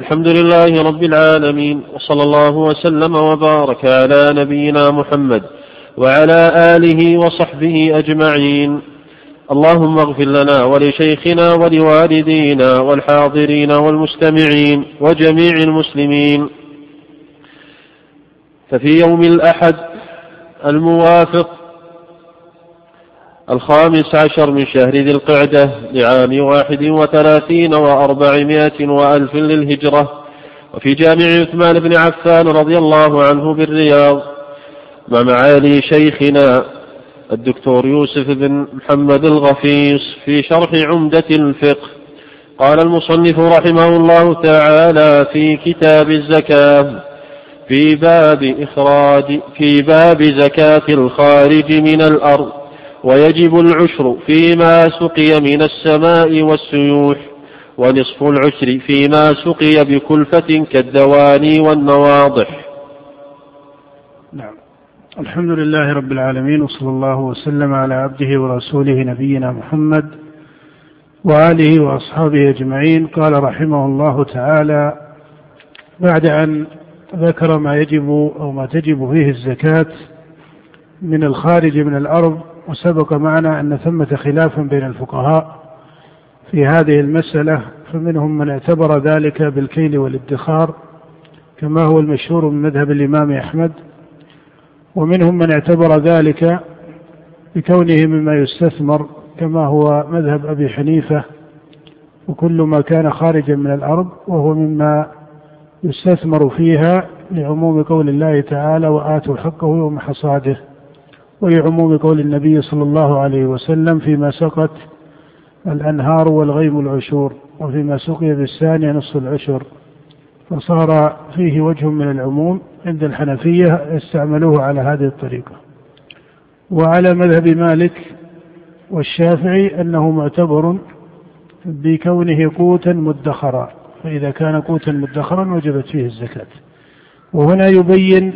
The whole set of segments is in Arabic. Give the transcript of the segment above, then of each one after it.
الحمد لله رب العالمين وصلى الله وسلم وبارك على نبينا محمد وعلى آله وصحبه أجمعين. اللهم اغفر لنا ولشيخنا ولوالدينا والحاضرين والمستمعين وجميع المسلمين. ففي يوم الأحد الموافق الخامس عشر من شهر ذي القعدة لعام واحد وثلاثين وأربعمائة وألف للهجرة. وفي جامع عثمان بن عفان رضي الله عنه بالرياض مع معالي شيخنا الدكتور يوسف بن محمد الغفيص في شرح عمدة الفقه. قال المصنف رحمه الله تعالى في كتاب الزكاة في باب إخراج في باب زكاة الخارج من الأرض. ويجب العشر فيما سقي من السماء والسيوح ونصف العشر فيما سقي بكلفة كالدواني والنواضح. نعم. الحمد لله رب العالمين وصلى الله وسلم على عبده ورسوله نبينا محمد وآله وأصحابه أجمعين. قال رحمه الله تعالى بعد أن ذكر ما يجب أو ما تجب فيه الزكاة من الخارج من الأرض وسبق معنا أن ثمة خلاف بين الفقهاء في هذه المسألة فمنهم من اعتبر ذلك بالكيل والادخار كما هو المشهور من مذهب الإمام أحمد ومنهم من اعتبر ذلك بكونه مما يستثمر كما هو مذهب أبي حنيفة وكل ما كان خارجا من الأرض وهو مما يستثمر فيها لعموم قول الله تعالى وآتوا حقه يوم حصاده ولعموم قول النبي صلى الله عليه وسلم فيما سقت الأنهار والغيم العشور وفيما سقي بالثانية نصف العشر. فصار فيه وجه من العموم عند الحنفية استعملوه على هذه الطريقة. وعلى مذهب مالك والشافعي أنه معتبر بكونه قوتا مدخرا فإذا كان قوتا مدخرا وجبت فيه الزكاة. وهنا يبين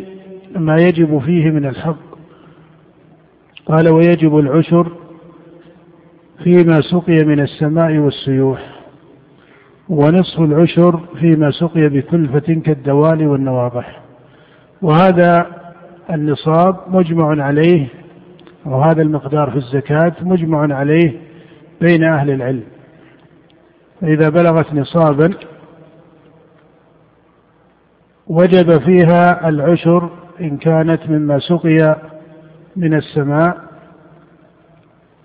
ما يجب فيه من الحق قال ويجب العشر فيما سقي من السماء والسيوح ونصف العشر فيما سقي بكلفة كالدوال والنواضح. وهذا النصاب مجمع عليه وهذا المقدار في الزكاة مجمع عليه بين أهل العلم. فإذا بلغت نصابا وجب فيها العشر إن كانت مما سقي من السماء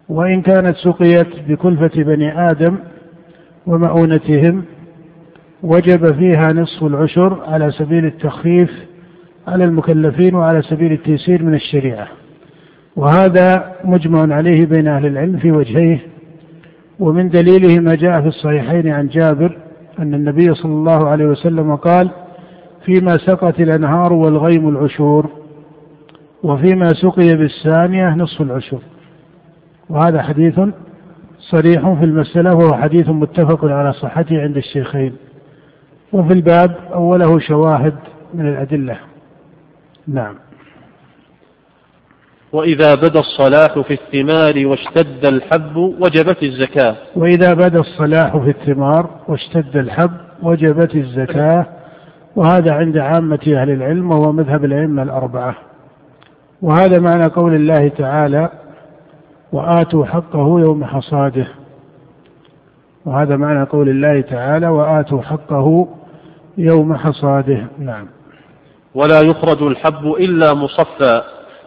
وإن كانت سقيت بكلفة بني آدم ومؤونتهم وجب فيها نصف العشر على سبيل التخفيف على المكلفين وعلى سبيل التيسير من الشريعة. وهذا مجمع عليه بين أهل العلم في وجهيه ومن دليله ما جاء في الصحيحين عن جابر أن النبي صلى الله عليه وسلم قال فيما سقت الأنهار والغيم العشور وفيما سقي بالثانية نصف العشر. وهذا حديث صريح في المسألة وهو حديث متفق على صحته عند الشيخين. وفي الباب أوله شواهد من الأدلة. نعم. وإذا بدا الصلاح في الثمار واشتد الحب وجبت الزكاة. وإذا بدا الصلاح في الثمار واشتد الحب وجبت الزكاة. وهذا عند عامة أهل العلم وهو مذهب الأئمة الأربعة. وهذا معنى قول الله تعالى وآتوا حقه يوم حصاده. وهذا معنى قول الله تعالى وآتوا حقه يوم حصاده. نعم. ولا يخرج الحب إلا مصفى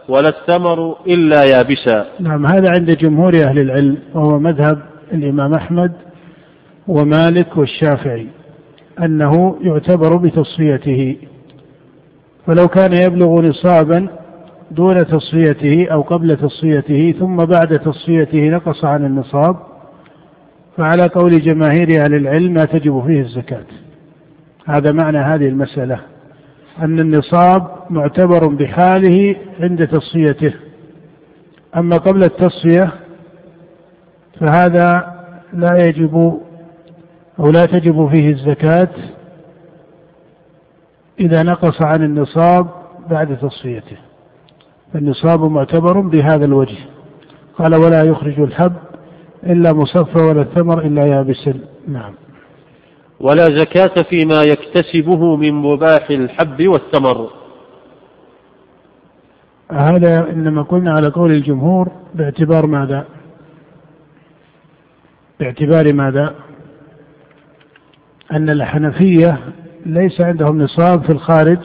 ولا الثمر إلا يابسا. نعم هذا عند جمهور أهل العلم وهو مذهب الإمام أحمد ومالك والشافعي أنه يعتبر بتصفيته. فلو كان يبلغ نصابا دون تصفيته أو قبل تصفيته ثم بعد تصفيته نقص عن النصاب. فعلى قول جماهير أهل العلم لا تجب فيه الزكاة. هذا معنى هذه المسألة أن النصاب معتبر بحاله عند تصفيته. أما قبل التصفية فهذا لا يجب أو لا تجب فيه الزكاة إذا نقص عن النصاب بعد تصفيته. فالنصاب معتبر بهذا الوجه. قال ولا يخرج الحب إلا مصفى ولا الثمر إلا يابس نعم. ولا زكاة فيما يكتسبه من مباح الحب والثمر. هذا إنما قلنا على قول الجمهور باعتبار ماذا؟ باعتبار ماذا؟ أن الحنفية ليس عندهم نصاب في الخارج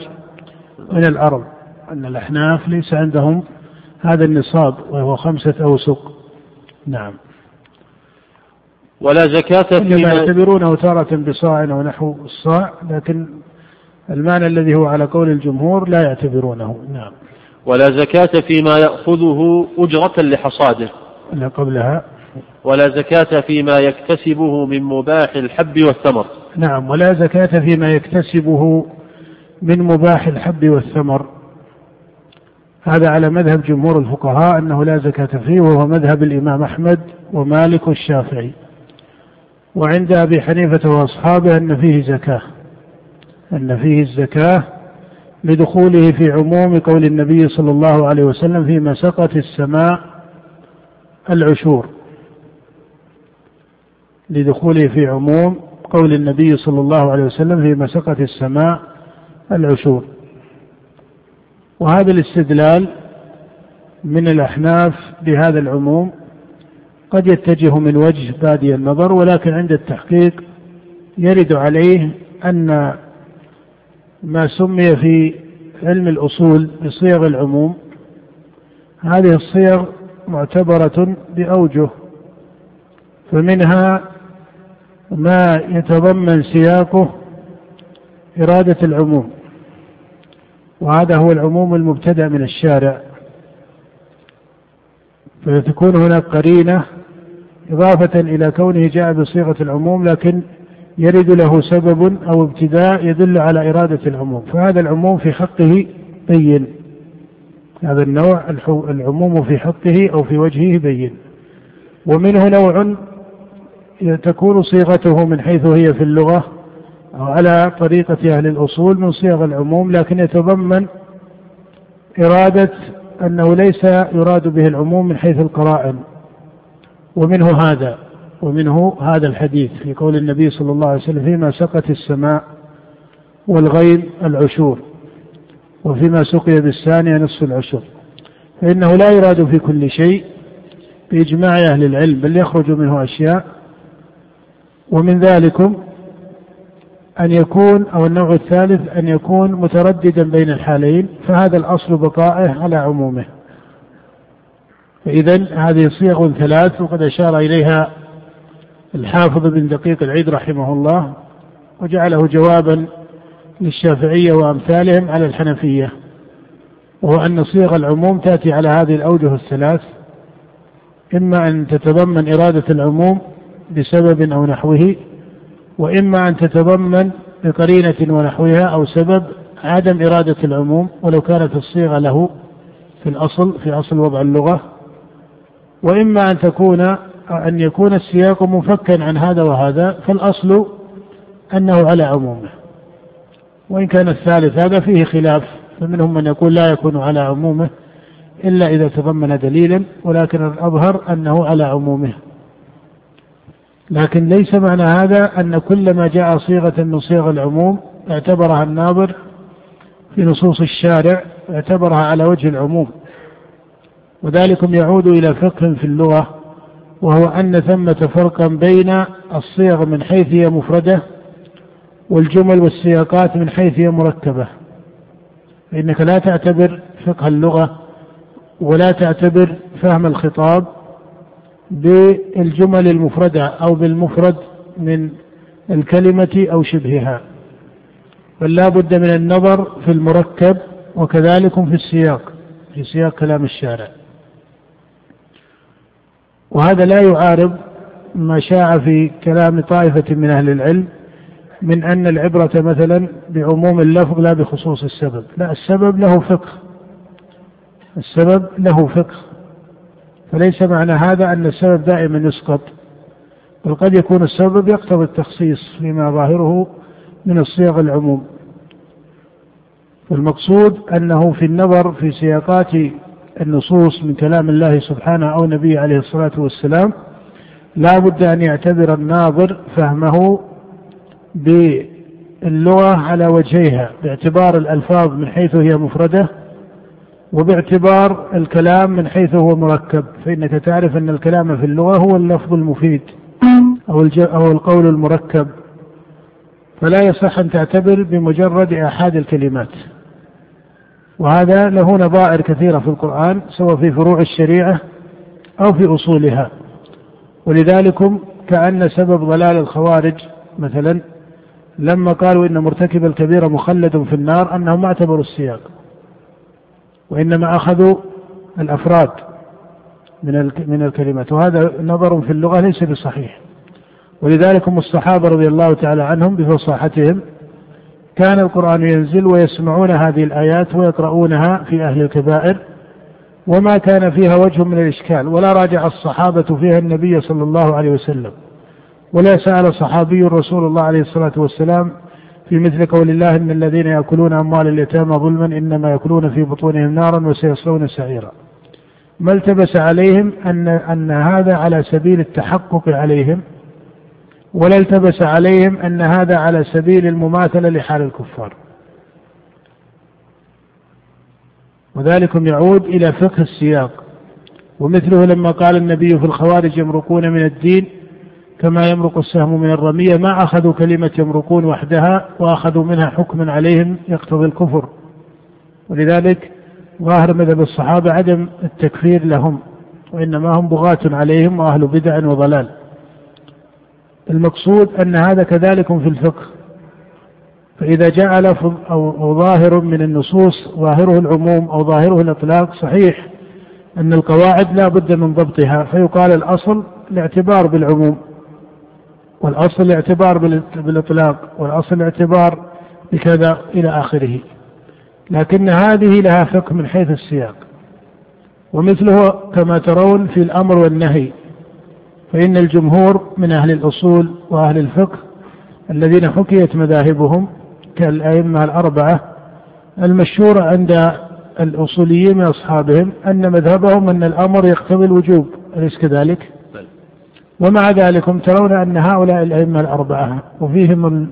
من الأرض. أن الأحناف ليس عندهم هذا النصاب وهو خمسة أوسق. نعم. ولا زكاة فيما يعتبرونه تارة بصاع أو نحو الصاع لكن المعنى الذي هو على قول الجمهور لا يعتبرونه. نعم. ولا زكاة فيما يأخذه أجرة لحصاده. لا قبلها. ولا زكاة فيما يكتسبه من مباح الحب والثمر. نعم. ولا زكاة فيما يكتسبه من مباح الحب والثمر. هذا على مذهب جمهور الفقهاء أنه لا زكاة فيه وهو مذهب الإمام أحمد ومالك والشافعي وعند أبي حنيفة وأصحابه أن فيه زكاة أن فيه الزكاة لدخوله في عموم قول النبي صلى الله عليه وسلم فيما سقت السماء العشور. لدخوله في عموم قول النبي صلى الله عليه وسلم فيما سقت السماء العشور. وهذا الاستدلال من الأحناف بهذا العموم قد يتجه من وجه بادي النظر ولكن عند التحقيق يرد عليه أن ما سمي في علم الأصول بصيغ العموم هذه الصيغ معتبرة بأوجه فمنها ما يتضمن سياقه إرادة العموم. وهذا هو العموم المبتدأ من الشارع. فتكون هناك قرينة إضافة إلى كونه جاء بصيغة العموم لكن يرد له سبب أو ابتداء يدل على إرادة العموم. فهذا العموم في حقه بين. هذا النوع العموم في حقه أو في وجهه بين. ومنه نوع تكون صيغته من حيث هي في اللغة أو على طريقة أهل الأصول من صيغ العموم لكن يتضمن إرادة أنه ليس يراد به العموم من حيث القرائن. ومنه هذا ومنه هذا الحديث في قول النبي صلى الله عليه وسلم فيما سقت السماء والغيم العشور وفيما سقي بالثانية نصف العشر. فإنه لا يراد في كل شيء بإجماع أهل العلم بل يخرج منه أشياء. ومن ذلكم أن يكون أو النوع الثالث أن يكون مترددا بين الحالين فهذا الأصل بقائه على عمومه. فإذا هذه صيغ ثلاث وقد أشار إليها الحافظ بن دقيق العيد رحمه الله وجعله جوابا للشافعية وأمثالهم على الحنفية. وهو أن صيغ العموم تأتي على هذه الأوجه الثلاث إما أن تتضمن إرادة العموم بسبب أو نحوه وإما أن تتضمن بقرينة ونحوها أو سبب عدم إرادة العموم ولو كانت الصيغة له في الأصل في أصل وضع اللغة. وإما أن تكون أن يكون السياق منفكا عن هذا وهذا فالأصل أنه على عمومه. وإن كان الثالث هذا فيه خلاف فمنهم من يقول لا يكون على عمومه إلا إذا تضمن دليلا ولكن الأظهر أنه على عمومه. لكن ليس معنى هذا أن كل ما جاء صيغة من صيغ العموم اعتبرها الناظر في نصوص الشارع اعتبرها على وجه العموم. وذلكم يعود إلى فقه في اللغة وهو أن ثمة فرقا بين الصيغ من حيث هي مفردة والجمل والسياقات من حيث هي مركبة. فإنك لا تعتبر فقه اللغة ولا تعتبر فهم الخطاب بالجمل المفردة أو بالمفرد من الكلمة أو شبهها. بل لا بد من النظر في المركب وكذلك في السياق في سياق كلام الشارع. وهذا لا يعارض ما شاع في كلام طائفة من أهل العلم من أن العبرة مثلا بعموم اللفظ لا بخصوص السبب. لا السبب له فقه. السبب له فقه. فليس معنى هذا أن السبب دائما يسقط بل قد يكون السبب يقتضي التخصيص فيما ظاهره من الصيغ العموم. فالمقصود أنه في النظر في سياقات النصوص من كلام الله سبحانه أو نبيه عليه الصلاة والسلام لا بد أن يعتبر الناظر فهمه باللغة على وجهيها باعتبار الألفاظ من حيث هي مفردة وباعتبار الكلام من حيث هو مركب فإنك تعرف أن الكلام في اللغة هو اللفظ المفيد أو, أو القول المركب. فلا يصح أن تعتبر بمجرد آحاد الكلمات. وهذا له نظائر كثيرة في القرآن سواء في فروع الشريعة أو في أصولها. ولذلك كأن سبب ضلال الخوارج مثلا لما قالوا إن مرتكب الكبيرة مخلد في النار أنهم ما اعتبروا السياق. وإنما أخذوا الأفراد من من الكلمات. وهذا نظر في اللغة ليس بصحيح. ولذلك هم الصحابة رضي الله تعالى عنهم بفصاحتهم كان القرآن ينزل ويسمعون هذه الآيات ويقرؤونها في أهل الكبائر وما كان فيها وجه من الإشكال ولا راجع الصحابة فيها النبي صلى الله عليه وسلم ولا سأل صحابي رسول الله عليه الصلاة والسلام في مثل قول الله إن الذين يأكلون أموال اليتامى ظلما إنما يأكلون في بطونهم نارا وسيصلون سعيرا. ما التبس عليهم أن أن هذا على سبيل التحقق عليهم؟ ولا التبس عليهم أن هذا على سبيل المماثلة لحال الكفار. وذلك يعود إلى فقه السياق. ومثله لما قال النبي في الخوارج يمرقون من الدين كما يمرق السهم من الرمية ما أخذوا كلمة يمرقون وحدها وأخذوا منها حكما عليهم يقتضي الكفر. ولذلك ظاهر مذهب الصحابة عدم التكفير لهم وإنما هم بغاة عليهم وأهل بدع وضلال. المقصود أن هذا كذلك في الفقه. فإذا جاء لفظ أو ظاهر من النصوص ظاهره العموم أو ظاهره الإطلاق صحيح أن القواعد لا بد من ضبطها فيقال الأصل الاعتبار بالعموم. والأصل الاعتبار بالإطلاق والأصل الاعتبار بكذا إلى آخره. لكن هذه لها فقه من حيث السياق. ومثله كما ترون في الأمر والنهي. فإن الجمهور من أهل الأصول وأهل الفقه الذين حكيت مذاهبهم كالأئمة الأربعة المشهور عند الأصوليين من أصحابهم أن مذهبهم أن الأمر يقتضي الوجوب أليس كذلك؟ ومع ذلك ترون أن هؤلاء الأئمة الأربعة وفيهم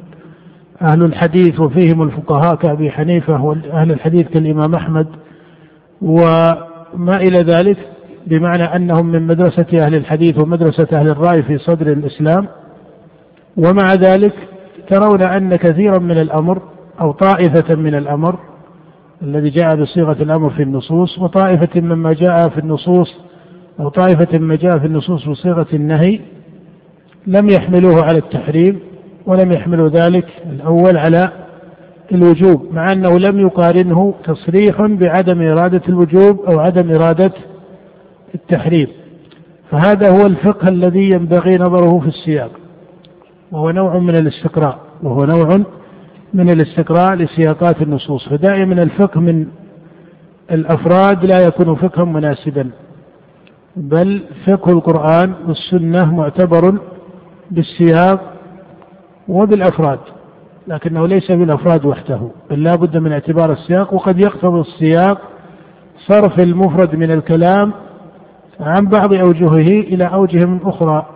أهل الحديث وفيهم الفقهاء كأبي حنيفة وأهل الحديث كالإمام أحمد وما إلى ذلك بمعنى أنهم من مدرسة أهل الحديث ومدرسة أهل الرأي في صدر الإسلام. ومع ذلك ترون أن كثيرا من الأمر أو طائفة من الأمر الذي جاء بصيغة الأمر في النصوص وطائفة مما جاء في النصوص أو طائفة مما جاء في النصوص بصيغة النهي لم يحملوه على التحريم ولم يحملوا ذلك الأول على الوجوب مع أنه لم يقارنه تصريح بعدم إرادة الوجوب أو عدم إرادة التحريم. فهذا هو الفقه الذي ينبغي نظره في السياق وهو نوع من الاستقراء وهو نوع من الاستقراء لسياقات النصوص. فدائما الفقه من الأفراد لا يكون فقها مناسبا. بل فقه القرآن والسنة معتبر بالسياق وبالأفراد لكنه ليس بالأفراد وحده بل لا بد من اعتبار السياق وقد يقتضي السياق صرف المفرد من الكلام عن بعض أوجهه إلى أوجه من أخرى.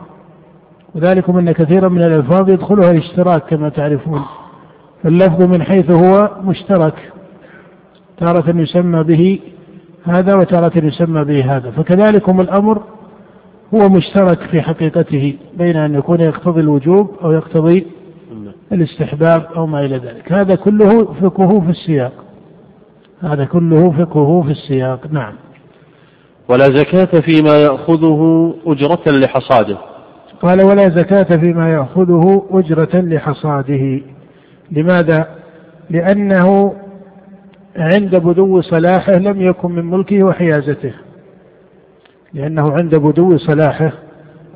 وذلك أن كثيرا من الألفاظ يدخلها الاشتراك كما تعرفون فاللفظ من حيث هو مشترك تارة يسمى به هذا وتارة يسمى به هذا. فكذلك الأمر هو مشترك في حقيقته بين أن يكون يقتضي الوجوب أو يقتضي الاستحباب أو ما إلى ذلك. هذا كله فقهه في السياق. هذا كله فقهه في السياق. نعم. ولا زكاة فيما يأخذه أجرة لحصاده. قال ولا زكاة فيما يأخذه أجرة لحصاده. لماذا؟ لأنه عند بدو صلاحه لم يكن من ملكه وحيازته. لأنه عند بدو صلاحه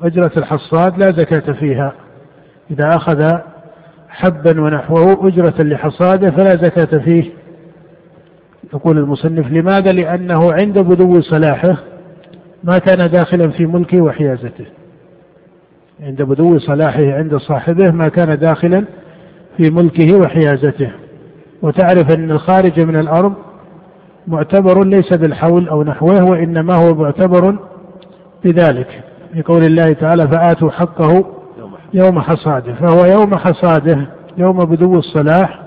أجرة الحصاد لا زكاة فيها. إذا أخذ حبا ونحوه أجرة لحصاده فلا زكاة فيه. يقول المصنف لماذا؟ لأنه عند بدو صلاحه ما كان داخلا في ملكه وحيازته. عند بدو صلاحه عند صاحبه ما كان داخلا في ملكه وحيازته. وتعرف أن الخارج من الأرض معتبر ليس بالحول أو نحوه وإنما هو معتبر بذلك في قول الله تعالى فآتوا حقه يوم حصاده فهو يوم حصاده يوم بدو الصلاح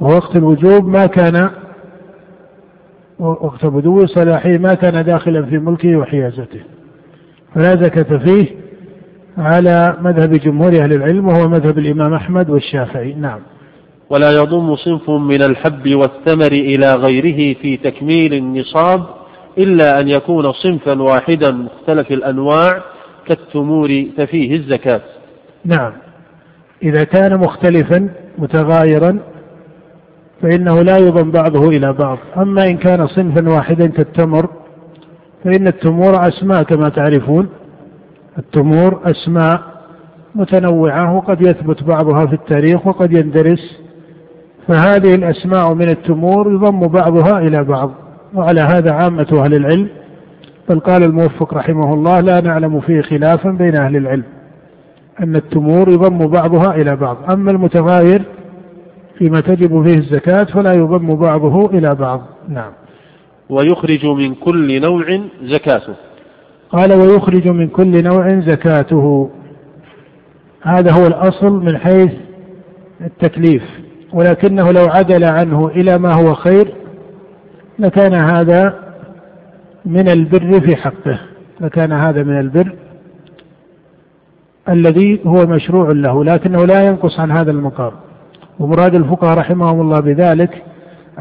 ووقت الوجوب ما كان وقت بدو صلاحه ما كان داخلا في ملكه وحيازته. فلا زكاة فيه على مذهب جمهور أهل العلم وهو مذهب الإمام أحمد والشافعي. نعم. ولا يضم صنف من الحب والثمر إلى غيره في تكميل النصاب إلا أن يكون صنفا واحدا مختلف الأنواع كالتمور ففيه الزكاة. نعم. إذا كان مختلفا متغايرا فإنه لا يضم بعضه إلى بعض. أما إن كان صنفا واحدا كالتمر فإن التمور أسماء كما تعرفون. التمور أسماء متنوعة وقد يثبت بعضها في التاريخ وقد يندرس فهذه الأسماء من التمور يضم بعضها إلى بعض. وعلى هذا عامة أهل العلم. بل قال الموفق رحمه الله لا نعلم فيه خلافا بين أهل العلم. أن التمور يضم بعضها إلى بعض. أما المتغاير فيما تجب فيه الزكاة فلا يضم بعضه إلى بعض. نعم. ويخرج من كل نوع زكاته. قال ويخرج من كل نوع زكاته. هذا هو الأصل من حيث التكليف. ولكنه لو عدل عنه إلى ما هو خير لكان هذا من البر في حقه لكان هذا من البر الذي هو مشروع له لكنه لا ينقص عن هذا المقام. ومراد الفقهاء رحمهم الله بذلك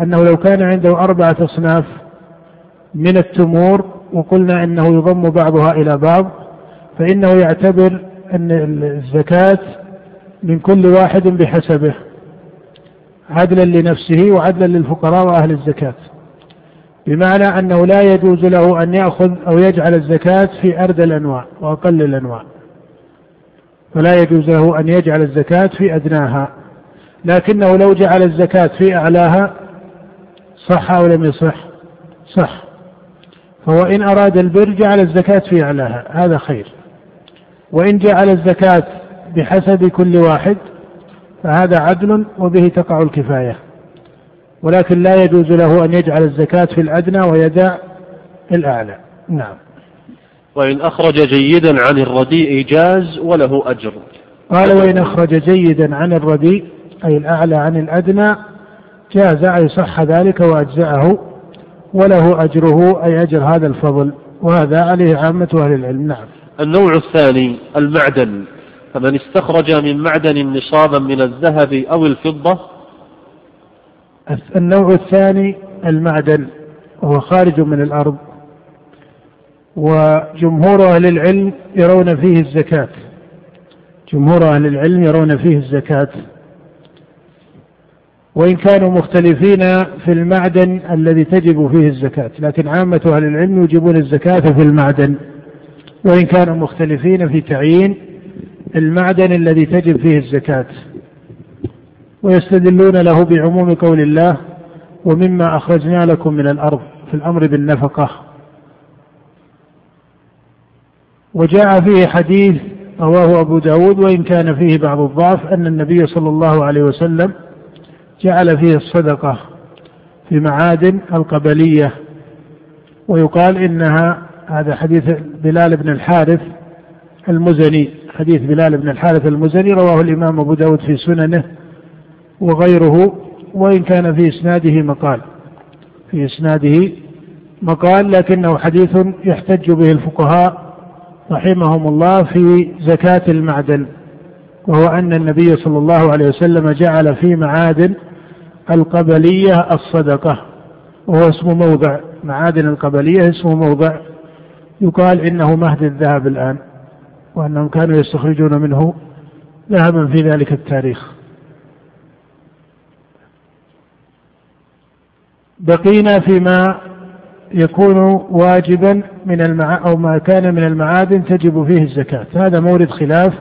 أنه لو كان عنده أربعة أصناف من التمور وقلنا أنه يضم بعضها إلى بعض فإنه يعتبر أن الزكاة من كل واحد بحسبه. عدلا لنفسه وعدلا للفقراء وأهل الزكاة. بمعنى أنه لا يجوز له أن يأخذ أو يجعل الزكاة في أردى الأنواع وأقل الأنواع. فلا يجوز له أن يجعل الزكاة في أدناها. لكنه لو جعل الزكاة في أعلاها صح أو لم يصح؟ صح. فهو إن أراد البر جعل الزكاة في أعلاها. هذا خير. وإن جعل الزكاة بحسب كل واحد فهذا عدل وبه تقع الكفاية. ولكن لا يجوز له أن يجعل الزكاة في الأدنى ويدع الأعلى. نعم. وإن أخرج جيدا عن الرديء جاز وله أجر. قال وإن أخرج جيدا عن الرديء أي الأعلى عن الأدنى جاز أي صح ذلك وأجزأه وله أجره أي أجر هذا الفضل. وهذا عليه عامة أهل العلم. نعم. النوع الثاني المعدن. فمن استخرج من معدن نصابا من الذهب أو الفضة النوع الثاني المعدن وهو خارج من الأرض. وجمهور أهل العلم يرون فيه الزكاة. جمهور أهل العلم يرون فيه الزكاة. وإن كانوا مختلفين في المعدن الذي تجب فيه الزكاة. لكن عامة أهل العلم يجيبون الزكاة في المعدن. وإن كانوا مختلفين في تعيين المعدن الذي تجب فيه الزكاة ويستدلون له بعموم قول الله ومما أخرجنا لكم من الأرض في الأمر بالنفقة. وجاء فيه حديث رواه أبو داود وإن كان فيه بعض الضعف أن النبي صلى الله عليه وسلم جعل فيه الصدقة في معادن القبلية. ويقال إنها هذا حديث بلال بن الحارث المزني. حديث بلال بن الحارث المزني رواه الإمام أبو داود في سننه وغيره وإن كان في إسناده مقال. في إسناده مقال لكنه حديث يحتج به الفقهاء رحمهم الله في زكاة المعدن وهو أن النبي صلى الله عليه وسلم جعل في معادن القبلية الصدقة وهو اسم موضع. معادن القبلية اسم موضع. يقال إنه مهد الذهب الآن. وأنهم كانوا يستخرجون منه ذهبا في ذلك التاريخ. بقينا فيما يكون واجبا من المع... أو ما كان من المعادن تجب فيه الزكاة. هذا مورد خلاف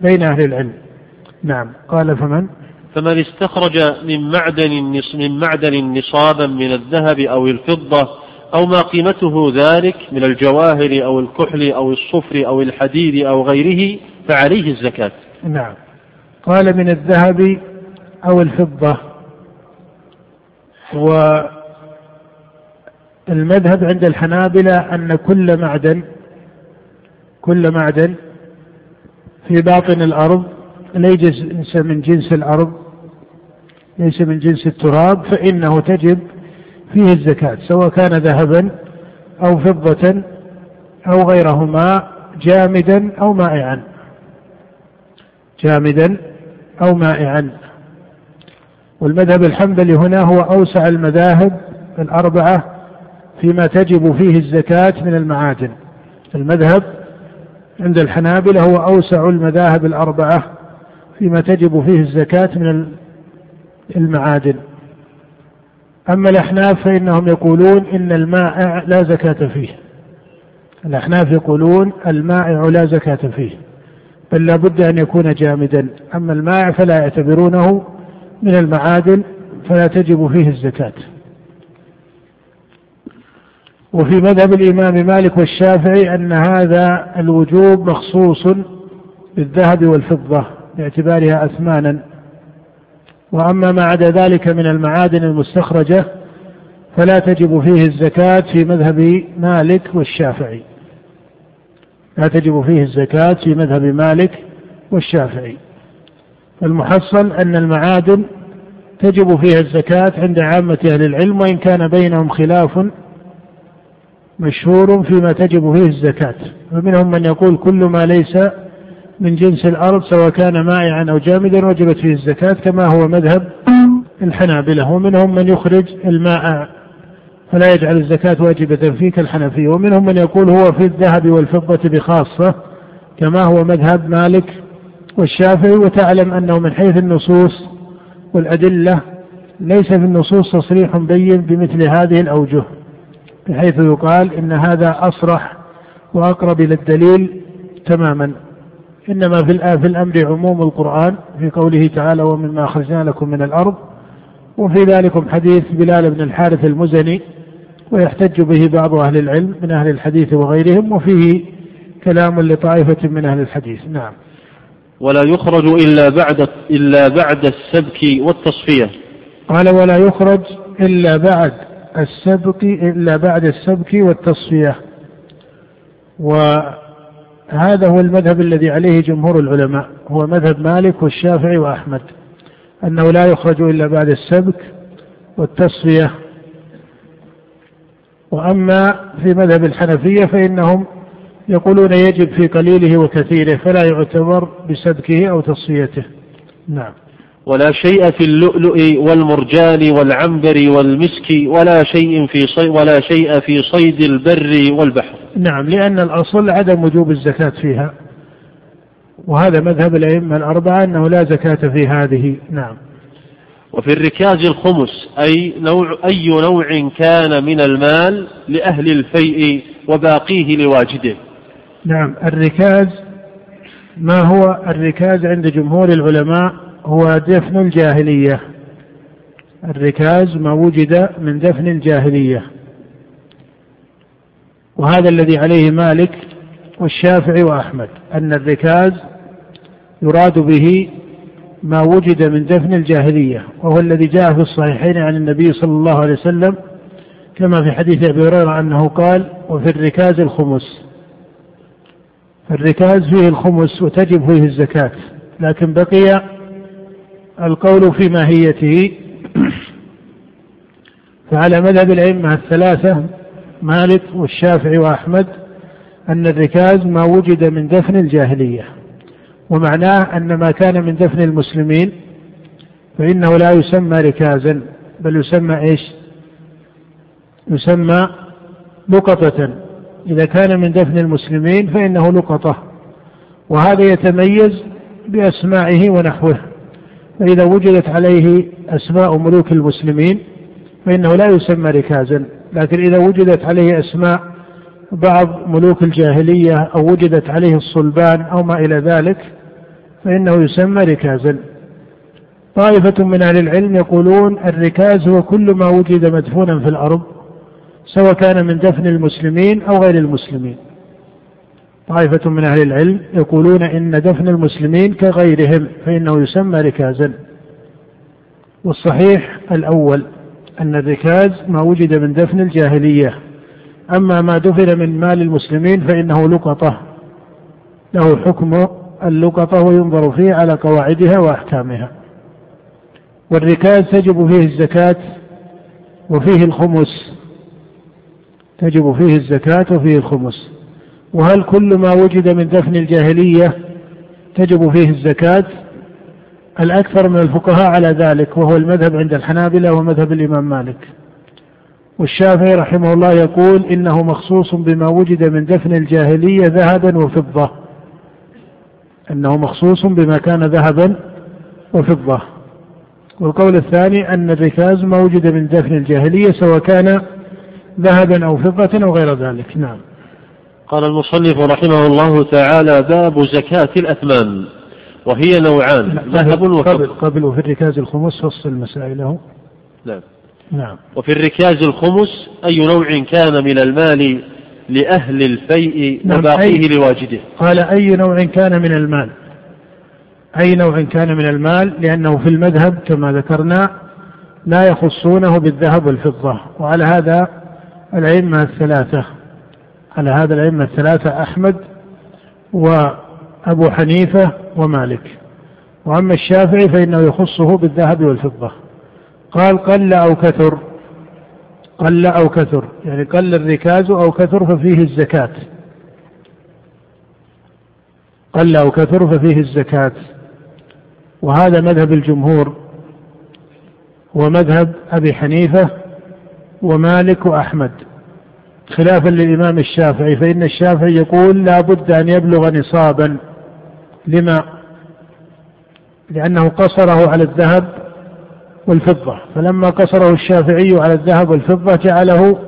بين أهل العلم. نعم. قال فمن؟ فمن استخرج من معدن من معدن نصابا من الذهب أو الفضة أو ما قيمته ذلك من الجواهر أو الكحل أو الصفر أو الحديد أو غيره فعليه الزكاة. نعم. قال من الذهب أو الفضة. والمذهب عند الحنابلة أن كل معدن كل معدن في باطن الأرض ليس من جنس الأرض ليس من جنس التراب فإنه تجب فيه الزكاة سواء كان ذهبا أو فضة أو غيرهما جامدا أو مائعا. جامدا أو مائعا. والمذهب الحنبلي هنا هو أوسع المذاهب الأربعة فيما تجب فيه الزكاة من المعادن. المذهب عند الحنابلة هو أوسع المذاهب الأربعة فيما تجب فيه الزكاة من المعادن. أما الأحناف فإنهم يقولون إن المائع لا زكاة فيه. الأحناف يقولون المائع لا زكاة فيه بل لا بد أن يكون جامدا. أما المائع فلا يعتبرونه من المعادن فلا تجب فيه الزكاة. وفي مذهب الإمام مالك والشافعي أن هذا الوجوب مخصوص بالذهب والفضة باعتبارها أثمانا. وأما ما عدا ذلك من المعادن المستخرجة فلا تجب فيه الزكاة في مذهب مالك والشافعي. لا تجب فيه الزكاة في مذهب مالك والشافعي. المحصل أن المعادن تجب فيها الزكاة عند عامة أهل العلم وإن كان بينهم خلاف مشهور فيما تجب فيه الزكاة. فمنهم من يقول كل ما ليس من جنس الأرض سواء كان مائعا أو جامدا وجبت فيه الزكاة كما هو مذهب الحنابلة. ومنهم من يخرج الماء فلا يجعل الزكاة واجبة فيه كالحنفية. ومنهم من يقول هو في الذهب والفضة بخاصة كما هو مذهب مالك والشافعي. وتعلم أنه من حيث النصوص والأدلة ليس في النصوص تصريح بين بمثل هذه الأوجه بحيث يقال إن هذا أصرح وأقرب إلى الدليل تماما. إنما في الأمر عموم القرآن في قوله تعالى ومما أخرجنا لكم من الأرض. وفي ذلكم حديث بلال بن الحارث المزني ويحتج به بعض أهل العلم من أهل الحديث وغيرهم وفيه كلام لطائفة من أهل الحديث. نعم. ولا يخرج إلا بعد إلا بعد السبك والتصفية. قال ولا يخرج إلا بعد السبك إلا بعد السبك والتصفية. وهذا هو المذهب الذي عليه جمهور العلماء هو مذهب مالك والشافعي وأحمد أنه لا يخرج إلا بعد السبك والتصفية. وأما في مذهب الحنفية فإنهم يقولون يجب في قليله وكثيره فلا يعتبر بسبكه أو تصفيته. نعم. ولا شيء في اللؤلؤ والمرجان والعنبر والمسك ولا شيء في صيد ولا شيء في صيد البر والبحر. نعم لأن الأصل عدم وجوب الزكاة فيها. وهذا مذهب الأئمة الأربعة أنه لا زكاة في هذه، نعم. وفي الركاز الخمس أي نوع أي نوع كان من المال لأهل الفيء وباقيه لواجده. نعم الركاز ما هو الركاز عند جمهور العلماء هو دفن الجاهلية. الركاز ما وجد من دفن الجاهلية. وهذا الذي عليه مالك والشافعي وأحمد أن الركاز يراد به ما وجد من دفن الجاهلية وهو الذي جاء في الصحيحين عن النبي صلى الله عليه وسلم كما في حديث أبي هريرة أنه قال وفي الركاز الخمس الركاز فيه الخمس وتجب فيه الزكاة لكن بقي القول في ماهيته. فعلى مذهب الأئمة الثلاثة مالك والشافعي وأحمد أن الركاز ما وجد من دفن الجاهلية ومعناه أن ما كان من دفن المسلمين فإنه لا يسمى ركازا بل يسمى إيش؟ يسمى لقطة. إذا كان من دفن المسلمين فإنه لقطة وهذا يتميز بأسماعه ونحوه. فإذا وجدت عليه أسماء ملوك المسلمين فإنه لا يسمى ركازا لكن إذا وجدت عليه أسماء بعض ملوك الجاهلية أو وجدت عليه الصلبان أو ما إلى ذلك فإنه يسمى ركازا. طائفة من أهل العلم يقولون الركاز هو كل ما وجد مدفونا في الأرض سواء كان من دفن المسلمين أو غير المسلمين. طائفة من أهل العلم يقولون إن دفن المسلمين كغيرهم فإنه يسمى ركازا. والصحيح الأول أن الركاز ما وجد من دفن الجاهلية. أما ما دفن من مال المسلمين فإنه لقطة. له حكم اللقطة وينظر فيه على قواعدها وأحكامها. والركاز تجب فيه الزكاة وفيه الخمس. تجب فيه الزكاة وفيه الخمس. وهل كل ما وجد من دفن الجاهلية تجب فيه الزكاة؟ الأكثر من الفقهاء على ذلك وهو المذهب عند الحنابلة ومذهب الإمام مالك. والشافعي رحمه الله يقول إنه مخصوص بما وجد من دفن الجاهلية ذهبا وفضة. أنه مخصوص بما كان ذهبا وفضة. والقول الثاني أن الركاز ما وجد من دفن الجاهلية سواء كان ذهبا أو فضة أو غير ذلك. نعم. قال المصنف رحمه الله تعالى باب زكاة الأثمان وهي نوعان ذهب وفضة. قبل, قبل وفي الركاز الخمس فصل مسائله نعم. نعم. وفي الركاز الخمس أي نوع كان من المال لأهل الفيء نعم وباقيه لواجده؟ قال أي نوع كان من المال؟ أي نوع كان من المال؟ لأنه في المذهب كما ذكرنا لا يخصونه بالذهب والفضة وعلى هذا الأئمة الثلاثة. على هذا الأئمة الثلاثة أحمد وأبو حنيفة ومالك. وأما الشافعي فإنه يخصه بالذهب والفضة. قال قل أو كثر قل أو كثر يعني قل الركاز أو كثر ففيه الزكاة. قل أو كثر ففيه الزكاة. وهذا مذهب الجمهور ومذهب أبي حنيفة ومالك وأحمد. خلافا للإمام الشافعي فإن الشافعي يقول لا بد أن يبلغ نصابا. لما؟ لأنه قصره على الذهب والفضة. فلما قصره الشافعي على الذهب والفضة جعله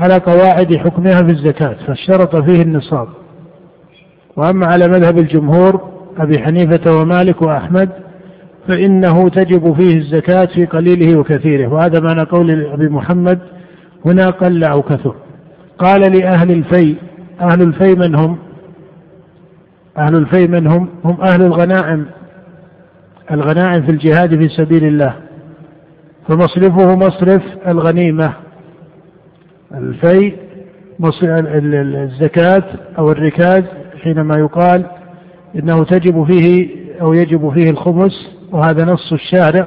على قواعد حكمها في الزكاة فاشترط فيه النصاب. وأما على مذهب الجمهور أبي حنيفة ومالك وأحمد فإنه تجب فيه الزكاة في قليله وكثيره. وهذا معنى قول أبي محمد هنا قل أو كثر. قال لأهل الفيء أهل الفيء من هم؟ أهل الفيء من هم؟ هم أهل الغنائم الغنائم في الجهاد في سبيل الله. فمصرفه مصرف الغنيمة. الفيء الزكاة أو الركاز حينما يقال إنه تجب فيه أو يجب فيه الخمس وهذا نص الشارع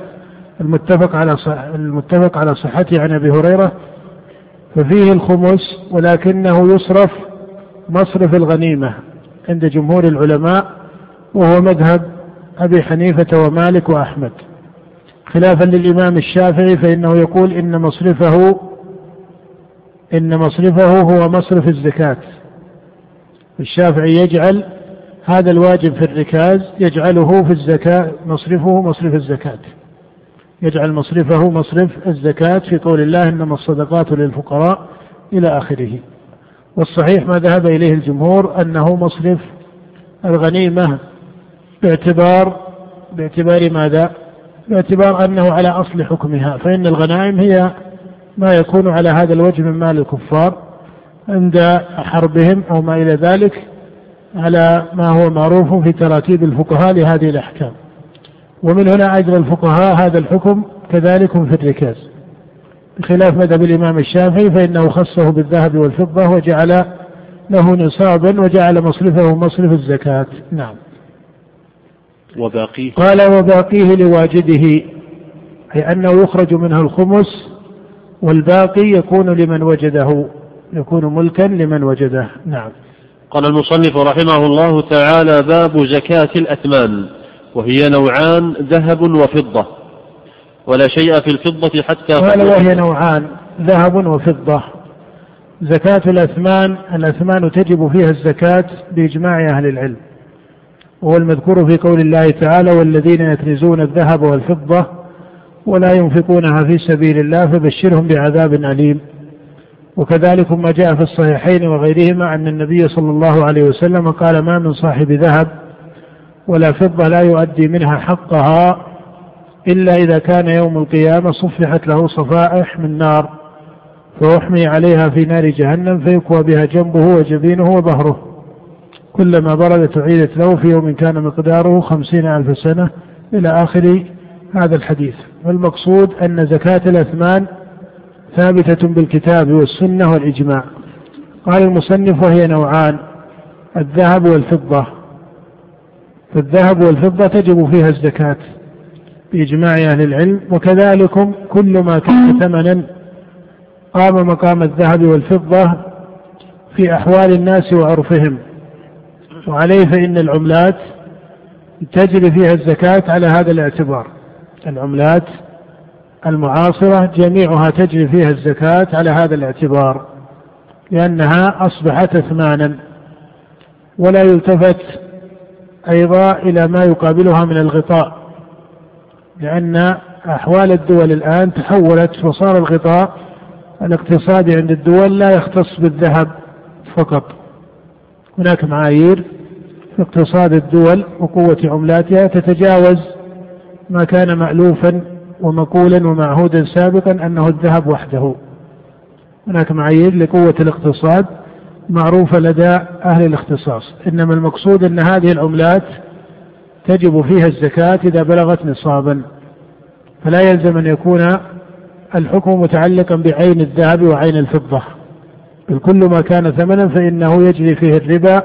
المتفق على المتفق على صحته عن أبي هريرة ففيه الخمس ولكنه يصرف مصرف الغنيمة عند جمهور العلماء وهو مذهب أبي حنيفة ومالك وأحمد. خلافا للإمام الشافعي فإنه يقول إن مصرفه إن مصرفه هو مصرف الزكاة. الشافعي يجعل هذا الواجب في الركاز يجعله في الزكاة مصرفه مصرف الزكاة. يجعل مصرفه مصرف الزكاة في قول الله إنما الصدقات للفقراء إلى آخره. والصحيح ما ذهب إليه الجمهور أنه مصرف الغنيمة باعتبار باعتبار ماذا؟ باعتبار أنه على أصل حكمها. فإن الغنائم هي ما يكون على هذا الوجه من مال الكفار عند حربهم أو ما إلى ذلك على ما هو معروف في تراتيب الفقهاء لهذه الأحكام. ومن هنا أجرى الفقهاء هذا الحكم كذلك في الركاز. بخلاف مذهب الإمام الشافعي فإنه خصه بالذهب والفضة وجعل له نصابا وجعل مصرفه مصرف الزكاة. نعم. وباقيه؟ قال وباقيه لواجده أي أنه يخرج منه الخمس والباقي يكون لمن وجده يكون ملكا لمن وجده. نعم. قال المصنف رحمه الله تعالى باب زكاة الأثمان. وهي نوعان ذهب وفضة. ولا شيء في الفضة حتى قال وهي نوعان ذهب وفضة. زكاة الأثمان الأثمان تجب فيها الزكاة بإجماع أهل العلم. وهو المذكور في قول الله تعالى والذين يكنزون الذهب والفضة ولا ينفقونها في سبيل الله فبشرهم بعذاب أليم. وكذلك ما جاء في الصحيحين وغيرهما أن النبي صلى الله عليه وسلم قال ما من صاحب ذهب ولا فضة لا يؤدي منها حقها إلا إذا كان يوم القيامة صفحت له صفائح من نار فأحمي عليها في نار جهنم فيكوى بها جنبه وجبينه وظهره. كلما بردت أعيدت له في يوم كان مقداره خمسين ألف سنة إلى آخر هذا الحديث. والمقصود أن زكاة الأثمان ثابتة بالكتاب والسنة والإجماع. قال المصنف وهي نوعان الذهب والفضة. فالذهب والفضة تجب فيها الزكاة بإجماع أهل العلم وكذلك كل ما كان ثمنا قام مقام الذهب والفضة في أحوال الناس وعرفهم. وعليه فإن العملات تجري فيها الزكاة على هذا الاعتبار. العملات المعاصرة جميعها تجري فيها الزكاة على هذا الاعتبار لأنها أصبحت أثمانا ولا يلتفت أيضا إلى ما يقابلها من الغطاء لأن أحوال الدول الآن تحولت وصار الغطاء الاقتصادي عند الدول لا يختص بالذهب فقط. هناك معايير في اقتصاد الدول وقوة عملاتها تتجاوز ما كان مألوفا ومقولا ومعهودا سابقا أنه الذهب وحده. هناك معايير لقوة الاقتصاد معروفة لدى أهل الاختصاص. إنما المقصود أن هذه العملات تجب فيها الزكاة إذا بلغت نصابا. فلا يلزم أن يكون الحكم متعلقا بعين الذهب وعين الفضة. بل كل ما كان ثمنا فإنه يجري فيه الربا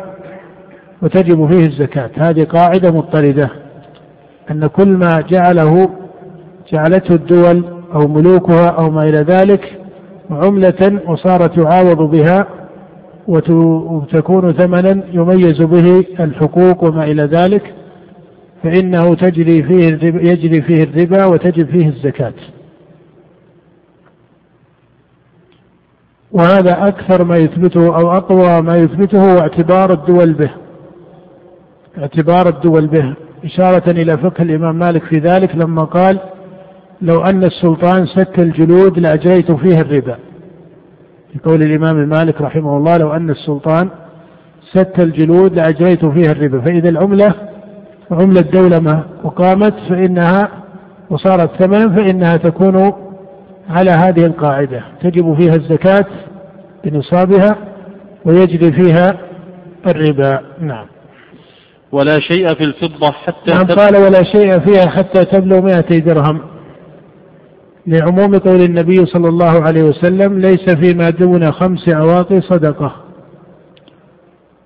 وتجب فيه الزكاة. هذه قاعدة مضطردة. أن كل ما جعله جعلته الدول أو ملوكها أو ما إلى ذلك عملة وصارت يعاوض بها وتكون ثمنا يميز به الحقوق وما إلى ذلك فإنه تجري فيه يجري فيه الربا وتجب فيه الزكاة. وهذا أكثر ما يثبته أو أقوى ما يثبته اعتبار الدول به. اعتبار الدول به. إشارة إلى فقه الإمام مالك في ذلك لما قال لو أن السلطان سك الجلود لأجريت فيها الربا. في قول الإمام مالك رحمه الله لو أن السلطان سك الجلود لأجريت فيها الربا. فإذا العملة عملة دولة ما وقامت فإنها وصارت ثمنا فإنها تكون على هذه القاعدة. تجب فيها الزكاة بنصابها ويجري فيها الربا. نعم. ولا شيء في الفضة حتى نعم قال ولا شيء فيها حتى تبلغ مائتي درهم. لعموم قول النبي صلى الله عليه وسلم ليس فيما دون خمس أواقي صدقة.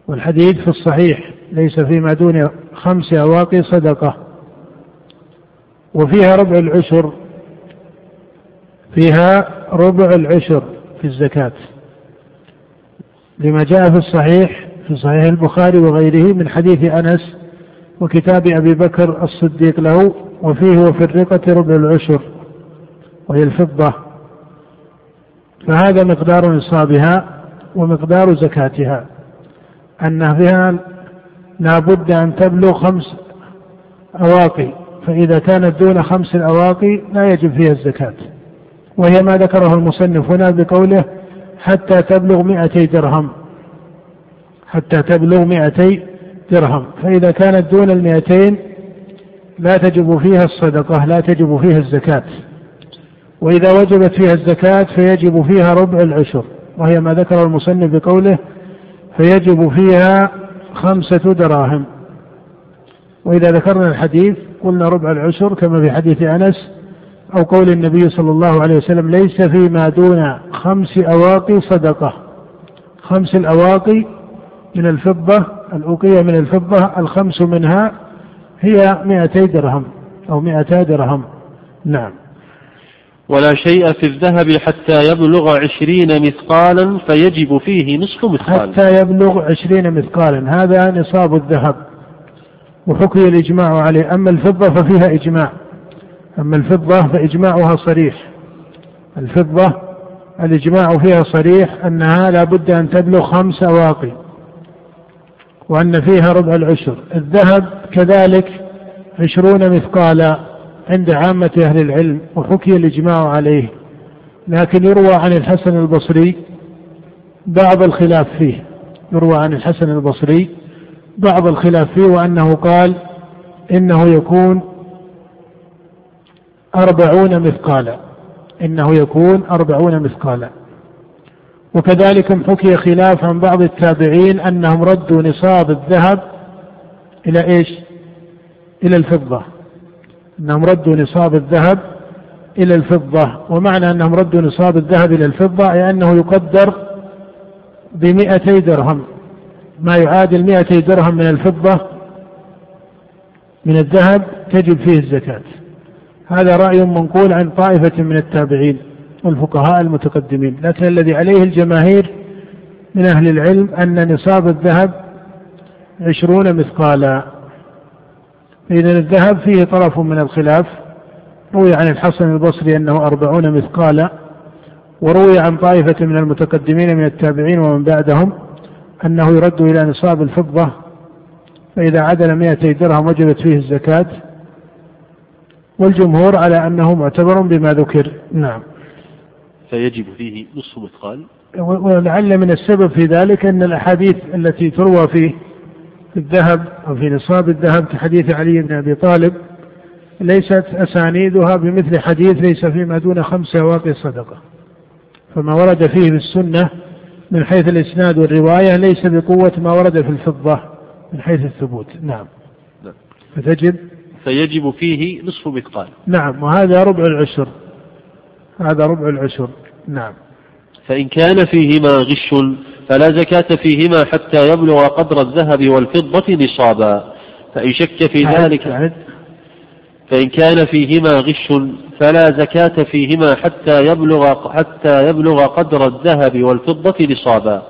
والحديث في الصحيح ليس فيما دون خمس أواقي صدقة. وفيها ربع العشر. فيها ربع العشر في الزكاة. لما جاء في الصحيح في صحيح البخاري وغيره من حديث أنس وكتاب أبي بكر الصديق له وفيه وفي الرقة ربع العشر. وهي الفضة فهذا مقدار نصابها ومقدار زكاتها. فيها لا بد أن تبلغ خمس أواقي فإذا كانت دون خمس الأواقي لا يجب فيها الزكاة. وهي ما ذكره المصنف هنا بقوله حتى تبلغ مئتي درهم حتى تبلغ مئتي درهم. فإذا كانت دون المئتين لا تجب فيها الصدقة لا تجب فيها الزكاة. وإذا وجبت فيها الزكاة فيجب فيها ربع العشر وهي ما ذكر المصنف بقوله فيجب فيها خمسة دراهم. وإذا ذكرنا الحديث قلنا ربع العشر كما في حديث أنس أو قول النبي صلى الله عليه وسلم ليس فيما دون خمس أواقي صدقة. خمس الأواقي من الفضة الأوقية من الفضة الخمس منها هي مئتي درهم أو مئتا درهم. نعم. ولا شيء في الذهب حتى يبلغ عشرين مثقالا فيجب فيه نصف مثقال. حتى يبلغ عشرين مثقالا. هذا نصاب الذهب وحكي الإجماع عليه. أما الفضة ففيها إجماع. أما الفضة فإجماعها صريح. الفضة الإجماع فيها صريح أنها لا بد أن تبلغ خمس أواقي وأن فيها ربع العشر. الذهب كذلك عشرون مثقالا. عند عامة أهل العلم وحكي الإجماع عليه لكن يروى عن الحسن البصري بعض الخلاف فيه. يروى عن الحسن البصري بعض الخلاف فيه وأنه قال إنه يكون أربعون مثقالا إنه يكون أربعون مثقالا. وكذلك حكي خلاف عن بعض التابعين أنهم ردوا نصاب الذهب إلى إيش؟ إلى الفضة. أنهم ردوا نصاب الذهب إلى الفضة ومعنى أنهم ردوا نصاب الذهب إلى الفضة أي أنه يقدر بمئتي درهم. ما يعادل مئتي درهم من الفضة من الذهب تجب فيه الزكاة. هذا رأي منقول عن طائفة من التابعين والفقهاء المتقدمين لكن الذي عليه الجماهير من أهل العلم أن نصاب الذهب عشرون مثقالا. إذا الذهب فيه طرف من الخلاف. روي عن الحسن البصري أنه أربعون مثقالا وروي عن طائفة من المتقدمين من التابعين ومن بعدهم أنه يرد إلى نصاب الفضة فإذا عدل مائتي درهم وجبت فيه الزكاة. والجمهور على أنه معتبر بما ذكر. نعم. فيجب فيه نصف مثقال. ولعل من السبب في ذلك أن الأحاديث التي تروى في الذهب أو في نصاب الذهب كحديث علي بن أبي طالب ليست أسانيدها بمثل حديث ليس فيما دون خمس واقي صدقة. فما ورد فيه في السنة من حيث الإسناد والرواية ليس بقوة ما ورد في الفضة من حيث الثبوت. نعم, نعم. فتجب فيجب فيه نصف مثقال. نعم. وهذا ربع العشر. هذا ربع العشر. نعم. فإن كان فيهما غش فلا زكاة فيهما حتى يبلغ قدر الذهب والفضة نصابا فإن شك في ذلك فإن كان فيهما غش فلا زكاة فيهما حتى يبلغ حتى يبلغ قدر الذهب والفضة نصابا.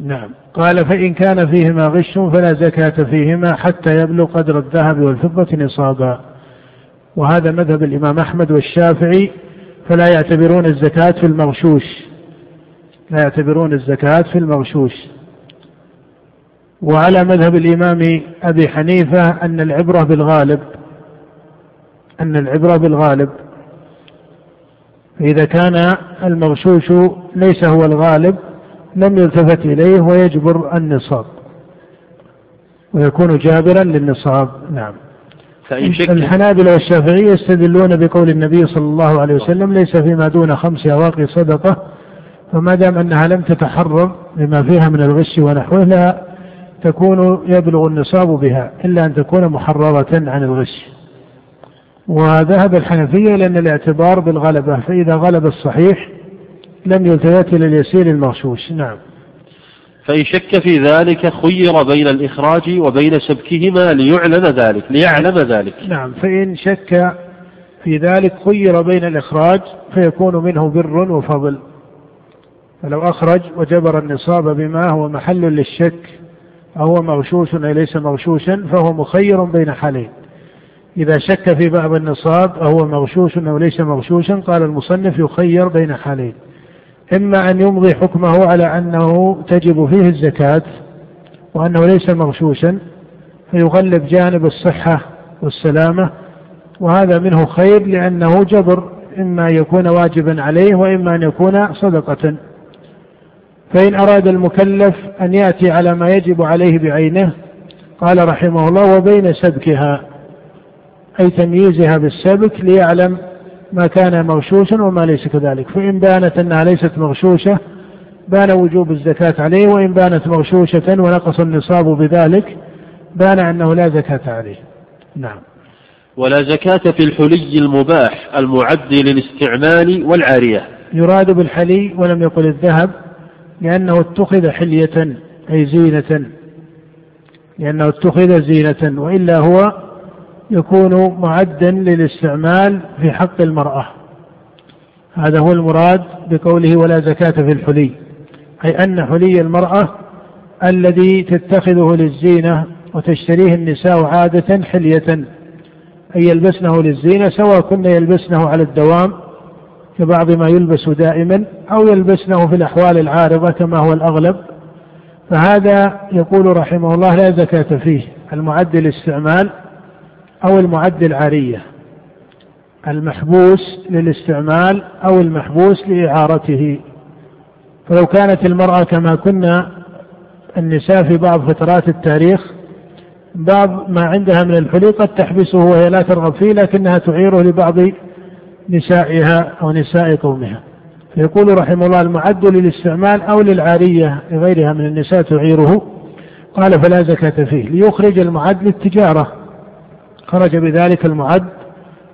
نعم، قال فإن كان فيهما غش فلا زكاة فيهما حتى يبلغ قدر الذهب والفضة نصابا. وهذا مذهب الإمام أحمد والشافعي فلا يعتبرون الزكاة في المغشوش. لا يعتبرون الزكاة في المغشوش. وعلى مذهب الإمام أبي حنيفة أن العبرة بالغالب أن العبرة بالغالب. فإذا كان المغشوش ليس هو الغالب لم يلتفت إليه ويجبر النصاب. ويكون جابرا للنصاب نعم. فإن شك الحنابلة والشافعية يستدلون بقول النبي صلى الله عليه وسلم ليس فيما دون خمس أواقي صدقة فما دام أنها لم تتحرر بما فيها من الغش ونحوه لا تكون يبلغ النصاب بها إلا أن تكون محررة عن الغش. وذهب الحنفية لأن الاعتبار بالغلبة فإذا غلب الصحيح لم يلتفت إلى اليسير المغشوش. نعم. فإن شك في ذلك خير بين الإخراج وبين سبكهما ليعلم ذلك ليعلم ذلك. نعم. فإن شك في ذلك خير بين الإخراج فيكون منه بر وفضل. فلو أخرج وجبر النصاب بما هو محل للشك أهو مغشوش أو ليس مغشوشا فهو مخير بين حالين. إذا شك في بعض النصاب أهو مغشوش أو ليس مغشوشا قال المصنف يخير بين حالين. إما أن يمضي حكمه على أنه تجب فيه الزكاة وأنه ليس مغشوشا فيغلب جانب الصحة والسلامة وهذا منه خير لأنه جبر إما يكون واجبا عليه وإما أن يكون صدقة. فإن أراد المكلف أن يأتي على ما يجب عليه بعينه قال رحمه الله وبين سبكها. أي تمييزها بالسبك ليعلم ما كان مغشوشا وما ليس كذلك. فإن بانت أنها ليست مغشوشة بان وجوب الزكاة عليه وإن بانت مغشوشة ونقص النصاب بذلك بان أنه لا زكاة عليه. نعم. ولا زكاة في الحلي المباح المعد للاستعمال والعارية. يراد بالحلي ولم يقل الذهب لأنه اتخذ حلية أي زينة. لأنه اتخذ زينة وإلا هو يكون معدا للاستعمال في حق المرأة. هذا هو المراد بقوله ولا زكاة في الحلي أي أن حلي المرأة الذي تتخذه للزينة وتشتريه النساء عادة حلية أي يلبسنه للزينة سواء كن يلبسنه على الدوام كبعض ما يلبس دائما أو يلبسنه في الأحوال العارضة كما هو الأغلب. فهذا يقول رحمه الله لا زكاة فيه المعد للاستعمال أو المعد العارية. المحبوس للاستعمال أو المحبوس لإعارته. فلو كانت المرأة كما كنا النساء في بعض فترات التاريخ بعض ما عندها من الحلي قد تحبسه وهي لا ترغب فيه لكنها تعيره لبعض نسائها أو نساء قومها. فيقول رحمه الله المعد للاستعمال أو للعارية لغيرها من النساء تعيره. قال فلا زكاة فيه. ليخرج المعد للتجارة. خرج بذلك المعد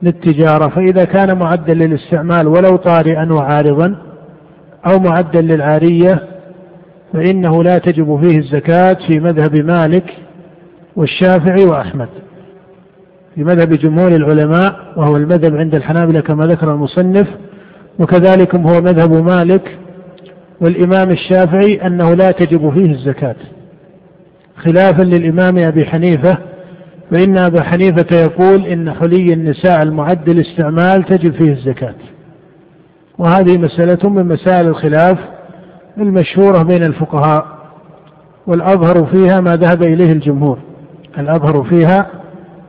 للتجارة. فإذا كان معدا للاستعمال ولو طارئا وعارضا أو معدا للعارية فإنه لا تجب فيه الزكاة في مذهب مالك والشافعي وأحمد. في مذهب جمهور العلماء وهو المذهب عند الحنابلة كما ذكر المصنف وكذلك هو مذهب مالك والإمام الشافعي أنه لا تجب فيه الزكاة. خلافا للإمام أبي حنيفة فإن أبا حنيفة يقول إن حلي النساء المعد للاستعمال تجب فيه الزكاة. وهذه مسألة من مسائل الخلاف المشهورة بين الفقهاء والأظهر فيها ما ذهب إليه الجمهور. الأظهر فيها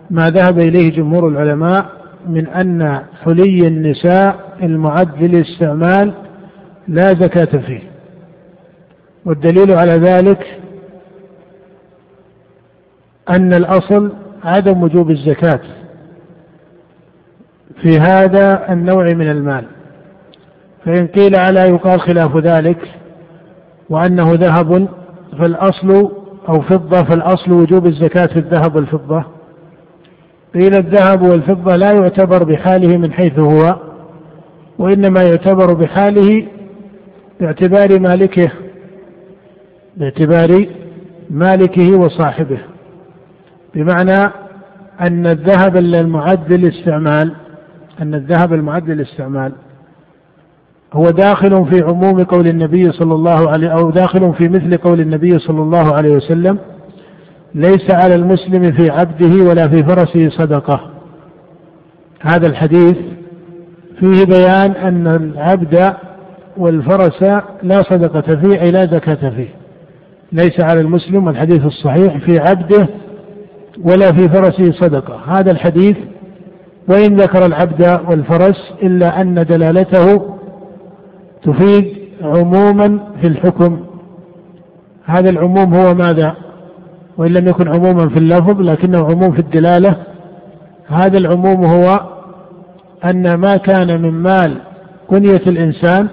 ما ذهب إليه جمهور العلماء من أن حلي النساء المعد للاستعمال لا زكاة فيه. والدليل على ذلك أن الأصل عدم وجوب الزكاة. في هذا النوع من المال. فإن قيل ألا يقال خلاف ذلك وأنه ذهب فالأصل أو فضة فالأصل وجوب الزكاة في الذهب والفضة. قيل الذهب والفضة لا يعتبر بحاله من حيث هو وإنما يعتبر بحاله باعتبار مالكه باعتبار مالكه وصاحبه. بمعنى أن الذهب المعد للاستعمال أن الذهب المعد للاستعمال هو داخل في عموم قول النبي صلى الله عليه أو داخل في مثل قول النبي صلى الله عليه وسلم ليس على المسلم في عبده ولا في فرسه صدقة. هذا الحديث فيه بيان أن العبد والفرس لا صدقة فيه أي لا زكاة فيه. ليس على المسلم الحديث الصحيح في عبده ولا في فرسه صدقة. هذا الحديث وإن ذكر العبد والفرس إلا أن دلالته تفيد عموما في الحكم. هذا العموم هو ماذا؟ وإن لم يكن عموما في اللفظ لكنه عموم في الدلالة. هذا العموم هو أن ما كان من مال كنية الإنسان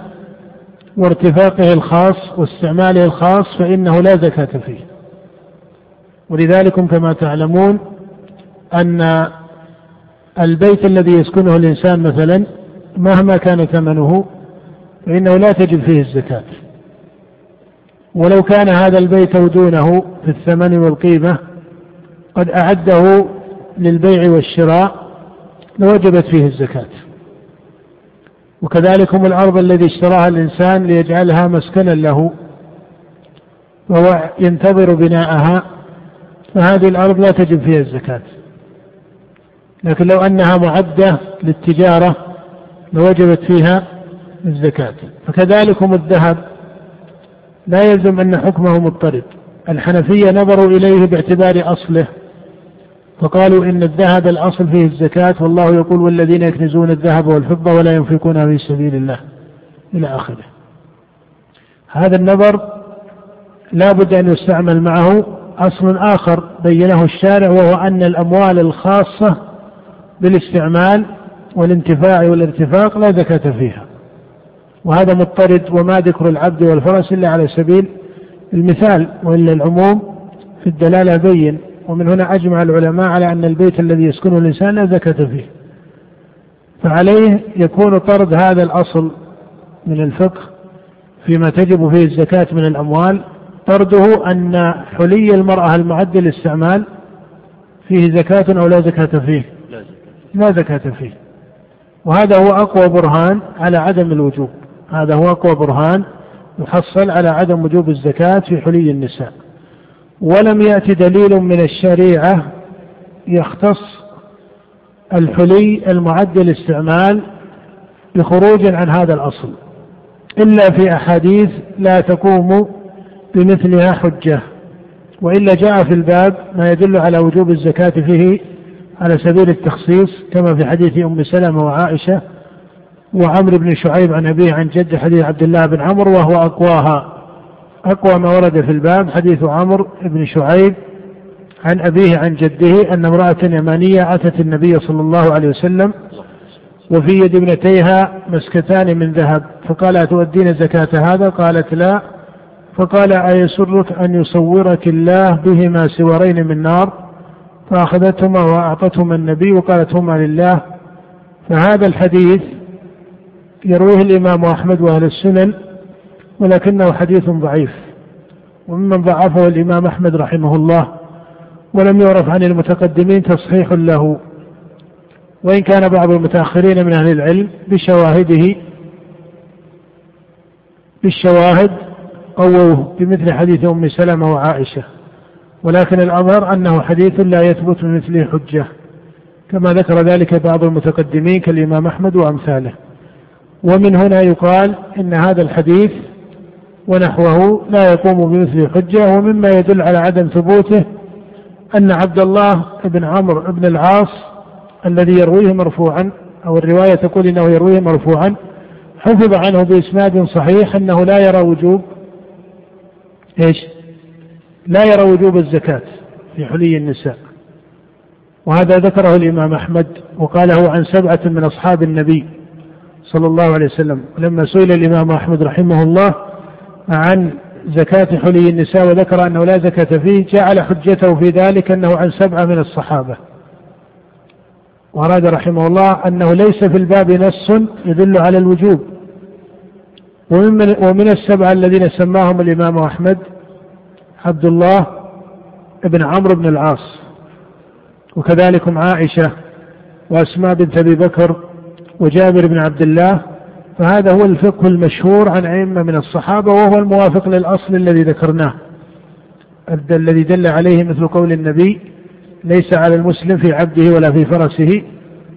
وارتفاقه الخاص واستعماله الخاص فإنه لا زكاة فيه. ولذلك كما تعلمون أن البيت الذي يسكنه الإنسان مثلا مهما كان ثمنه فإنه لا تجب فيه الزكاة. ولو كان هذا البيت دونه في الثمن والقيمة قد أعده للبيع والشراء لوجبت فيه الزكاة. وكذلك الأرض الذي اشتراها الإنسان ليجعلها مسكنا له وهو ينتظر بناءها فهذه الأرض لا تجب فيها الزكاة. لكن لو أنها معدة للتجارة لوجبت فيها الزكاة. فكذلكم الذهب. لا يلزم أن حكمه مضطرد. الحنفية نظروا إليه باعتبار أصله فقالوا إن الذهب الأصل فيه الزكاة والله يقول والذين يكنزون الذهب والفضة ولا ينفقونها في سبيل الله إلى آخره. هذا النظر لا بد أن يستعمل معه أصل آخر بينه الشارع وهو أن الأموال الخاصة بالاستعمال والانتفاع والارتفاق لا زكاة فيها. وهذا مضطرد وما ذكر العبد والفرس إلا على سبيل المثال وإلا العموم في الدلالة بين ومن هنا أجمع العلماء على أن البيت الذي يسكنه الإنسان لا زكاة فيه. فعليه يكون طرد هذا الأصل من الفقه فيما تجب فيه الزكاة من الأموال. طرده أن حلي المرأة المعد للاستعمال فيه زكاة أو لا زكاة فيه. لا زكاة. فيه. وهذا هو أقوى برهان على عدم الوجوب. هذا هو أقوى برهان يحصل على عدم وجوب الزكاة في حلي النساء. ولم يأتي دليل من الشريعة يختص الحلي المعد للاستعمال بخروج عن هذا الأصل إلا في أحاديث لا تقوم بمثلها حجة وإلا جاء في الباب ما يدل على وجوب الزكاة فيه على سبيل التخصيص كما في حديث أم سلمة وعائشة وعمرو بن شعيب عن أبيه عن جد حديث عبد الله بن عمرو وهو أقواها. أقوى ما ورد في الباب حديث عمرو بن شعيب عن أبيه عن جده أن امرأة يمانية أتت النبي صلى الله عليه وسلم وفي يد ابنتيها مسكتان من ذهب. فقال أتؤدين زكاة هذا؟ قالت لا. فقال أيسرك أن يصورك الله بهما سورين من نار؟ فأخذتهما وأعطتهما النبي وقالت هما لله. فهذا الحديث يرويه الإمام أحمد وأهل السنن ولكنه حديث ضعيف وممن ضعفه الإمام أحمد رحمه الله ولم يعرف عن المتقدمين تصحيح له. وإن كان بعض المتأخرين من أهل العلم بشواهده بالشواهد قووه بمثل حديث أم سلمة وعائشة ولكن الأظهر أنه حديث لا يثبت من مثله حجة كما ذكر ذلك بعض المتقدمين كالإمام أحمد وأمثاله. ومن هنا يقال إن هذا الحديث ونحوه لا يقوم بمثل حجة ومما يدل على عدم ثبوته أن عبد الله بن عمرو بن العاص الذي يرويه مرفوعا أو الرواية تقول إنه يرويه مرفوعا حفظ عنه بإسناد صحيح أنه لا يرى وجوب إيش؟ لا يرى وجوب الزكاة في حلي النساء. وهذا ذكره الإمام أحمد وقاله عن سبعة من أصحاب النبي. صلى الله عليه وسلم. لما سئل الإمام أحمد رحمه الله عن زكاة حلي النساء وذكر أنه لا زكاة فيه جعل حجته في ذلك أنه عن سبعة من الصحابة. وأراد رحمه الله أنه ليس في الباب نص يدل على الوجوب. ومن, ومن السبعة الذين سماهم الإمام أحمد عبد الله بن عمرو بن العاص وكذلك عائشة وأسماء بنت أبي بكر وجابر بن عبد الله فهذا هو الفقه المشهور عن أئمة من الصحابة وهو الموافق للأصل الذي ذكرناه. الذي دل عليه مثل قول النبي ليس على المسلم في عبده ولا في فرسه.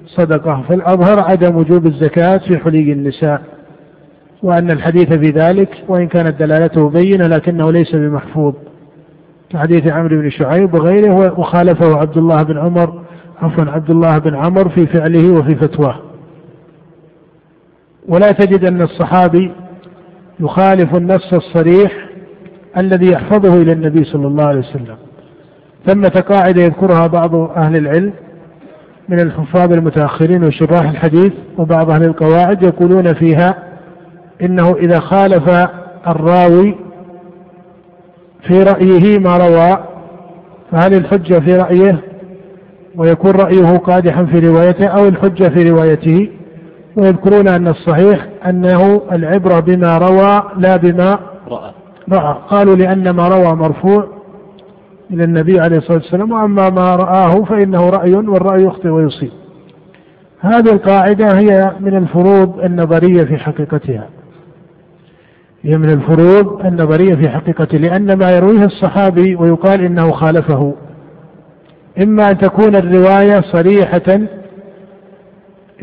صدقة. فالأظهر عدم وجوب الزكاة في حلي النساء. وأن الحديث في ذلك وإن كانت دلالته بينة لكنه ليس بمحفوظ. كحديث عمرو بن شعيب وغيره وخالفه عبد الله بن عمر عفوا عبد الله بن عمر في فعله وفي فتواه. ولا تجد أن الصحابي يخالف النص الصريح الذي يحفظه إلى النبي صلى الله عليه وسلم. ثمة قاعدة يذكرها بعض أهل العلم من الحفاظ المتأخرين وشراح الحديث وبعض أهل القواعد يقولون فيها إنه إذا خالف الراوي في رأيه ما روى فهل الحجة في رأيه ويكون رأيه قادحا في روايته أو الحجة في روايته؟ ويذكرون أن الصحيح أنه العبرة بما روى لا بما رأى. رأى. قالوا لأن ما روى مرفوع إلى النبي عليه الصلاة والسلام وأما ما رآه فإنه رأي والرأي يخطئ ويصيب. هذه القاعدة هي من الفروض النظرية في حقيقتها. هي من الفروض النظرية في حقيقته لأن ما يرويه الصحابي ويقال إنه خالفه. إما أن تكون الرواية صريحة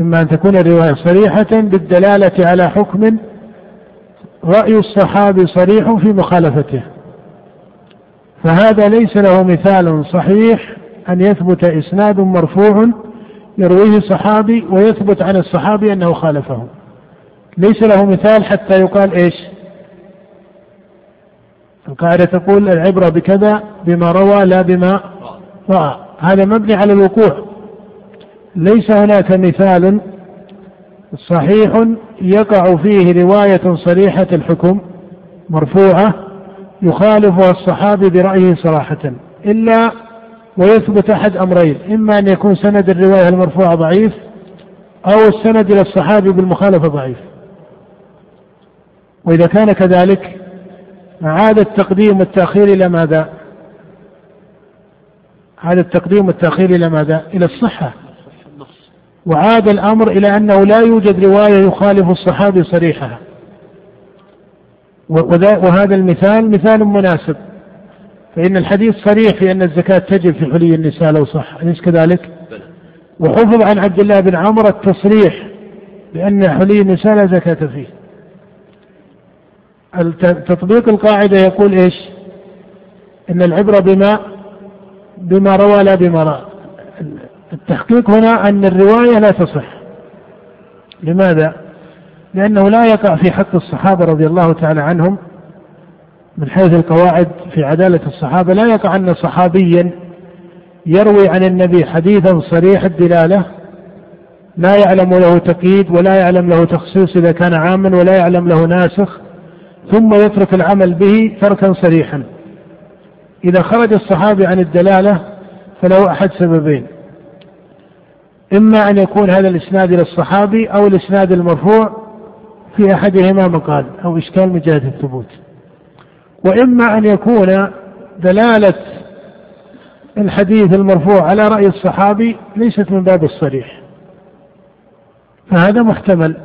إما أن تكون الرواية صريحة بالدلالة على حكم رأي الصحابي صريح في مخالفته. فهذا ليس له مثال صحيح أن يثبت إسناد مرفوع يرويه صحابي ويثبت عن الصحابي أنه خالفه. ليس له مثال حتى يقال إيش؟ القاعدة تقول العبرة بكذا بما روى لا بما رأى. هذا مبني على الوقوع. ليس هناك مثال صحيح يقع فيه رواية صريحة الحكم مرفوعة يخالفها الصحابي برأيه صراحة إلا ويثبت أحد أمرين إما أن يكون سند الرواية المرفوعة ضعيف أو السند إلى الصحابي بالمخالفة ضعيف وإذا كان كذلك عاد التقديم والتأخير إلى ماذا؟ عاد التقديم والتأخير إلى ماذا؟ إلى الصحة وعاد الأمر إلى أنه لا يوجد رواية يخالف الصحابي صريحها. وهذا المثال مثال مناسب. فإن الحديث صريح في أن الزكاة تجب في حلي النساء لو صح. أليس كذلك؟ وحفظ عن عبد الله بن عمر التصريح بأن حلي النساء لا زكاة فيه. تطبيق القاعدة يقول إيش؟ إن العبرة بما بما روى لا بما رأى. التحقيق هنا أن الرواية لا تصح. لماذا؟ لأنه لا يقع في حق الصحابة رضي الله تعالى عنهم من حيث القواعد في عدالة الصحابة. لا يقع أن صحابيا يروي عن النبي حديثا صريح الدلالة لا يعلم له تقييد ولا يعلم له تخصيص إذا كان عاما ولا يعلم له ناسخ ثم يترك العمل به تركا صريحا. إذا خرج الصحابي عن الدلالة فله أحد سببين. إما أن يكون هذا الإسناد إلى الصحابي أو الإسناد المرفوع في أحدهما مقال أو إشكال من جهة الثبوت. وإما أن يكون دلالة الحديث المرفوع على رأي الصحابي ليست من باب الصريح. فهذا محتمل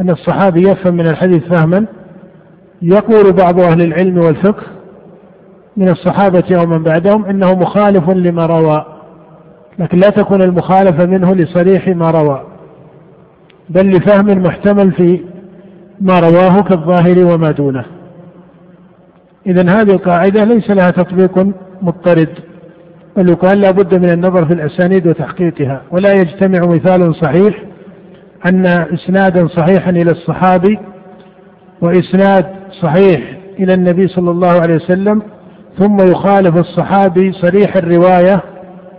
أن الصحابي يفهم من الحديث فهما. يقول بعض أهل العلم والفقه من الصحابة أو من بعدهم إنه مخالف لما روى لكن لا تكون المخالفة منه لصريح ما روى بل لفهم محتمل في ما رواه كالظاهر وما دونه. إذا هذه القاعدة ليس لها تطبيق مضطرد بل يقال لا بد من النظر في الأسانيد وتحقيقها. ولا يجتمع مثال صحيح أن إسنادا صحيحا إلى الصحابي وإسناد صحيح إلى النبي صلى الله عليه وسلم ثم يخالف الصحابي صريح الرواية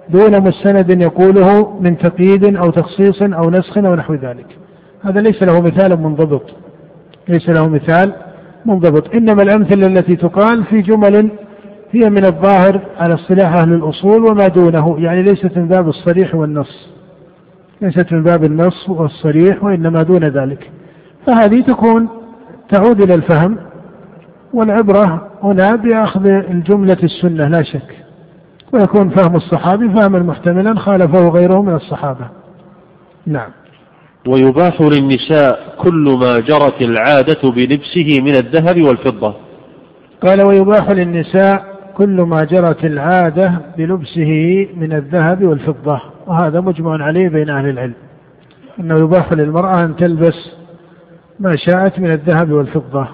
دون مستند يقوله من تقييد أو تخصيص أو نسخ أو نحو ذلك. هذا ليس له مثال منضبط. ليس له مثال منضبط. إنما الأمثلة التي تقال في جمل هي من الظاهر على اصطلاح أهل الأصول وما دونه. يعني ليست من باب الصريح والنص. ليست من باب النص والصريح وإنما دون ذلك. فهذه تكون تعود إلى الفهم والعبرة هنا بأخذ الجملة السنة لا شك. ويكون فهم الصحابي فهما محتملا خالفه غيره من الصحابة. نعم. ويباح للنساء كل ما جرت العادة بلبسه من الذهب والفضة. قال ويباح للنساء كل ما جرت العادة بلبسه من الذهب والفضة. وهذا مجمع عليه بين أهل العلم. أنه يباح للمرأة أن تلبس ما شاءت من الذهب والفضة.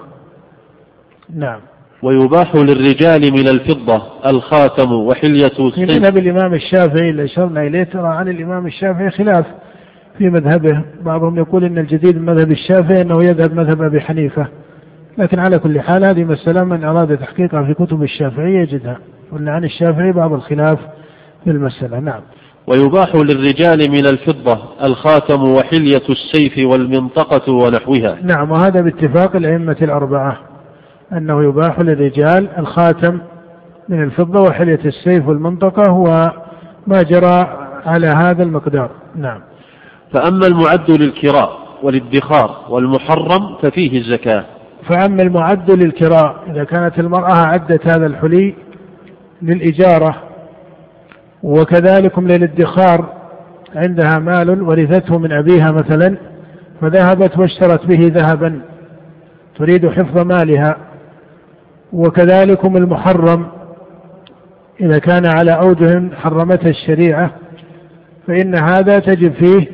نعم. ويباح للرجال من الفضة الخاتم وحلية في مذهب الإمام الشافعي اللي أشرنا إليه ترى عن الإمام الشافعي خلاف في مذهبه. بعضهم يقول أن الجديد من مذهب الشافعي أنه يذهب مذهب أبي حنيفة. لكن على كل حال هذه مسألة من أراد تحقيقها في كتب الشافعية يجدها. قلنا عن الشافعي بعض الخلاف في المسألة. نعم. ويباح للرجال من الفضة الخاتم وحلية السيف والمنطقة ونحوها. نعم وهذا باتفاق الأئمة الأربعة. أنه يباح للرجال الخاتم من الفضة وحلية السيف والمنطقة هو ما جرى على هذا المقدار. نعم. فأما المعد للكراء والادخار والمحرم ففيه الزكاة. فأما المعد للكراء إذا كانت المرأة عدت هذا الحلي للإجارة وكذلك للادخار عندها مال ورثته من أبيها مثلا فذهبت واشترت به ذهبا تريد حفظ مالها. وكذلك المحرم إذا كان على أوجه حرمتها الشريعة فإن هذا تجب فيه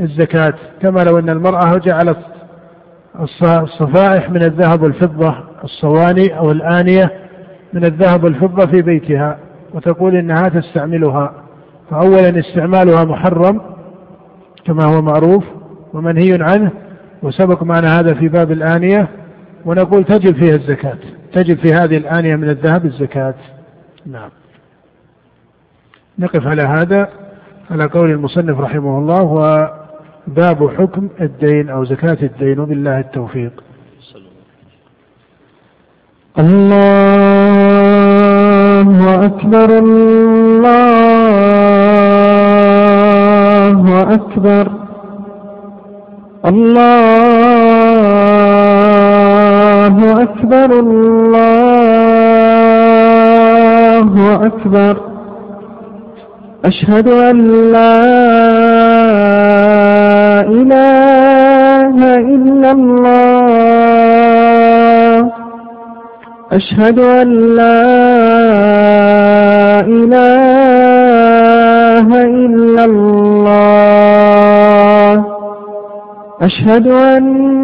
الزكاة. كما لو أن المرأة جعلت الصفائح من الذهب والفضة الصواني أو الآنية من الذهب والفضة في بيتها وتقول إنها تستعملها. فأولا استعمالها محرم كما هو معروف ومنهي عنه وسبق معنا هذا في باب الآنية ونقول تجب فيها الزكاة. تجب في هذه الآنية من الذهب الزكاة. نعم. نقف على هذا على قول المصنف رحمه الله وباب حكم الدين أو زكاة الدين. وبالله التوفيق. الله أكبر الله أكبر الله أكبر الله أكبر. أشهد أن لا إله إلا الله. أشهد أن لا إله إلا الله. أشهد أن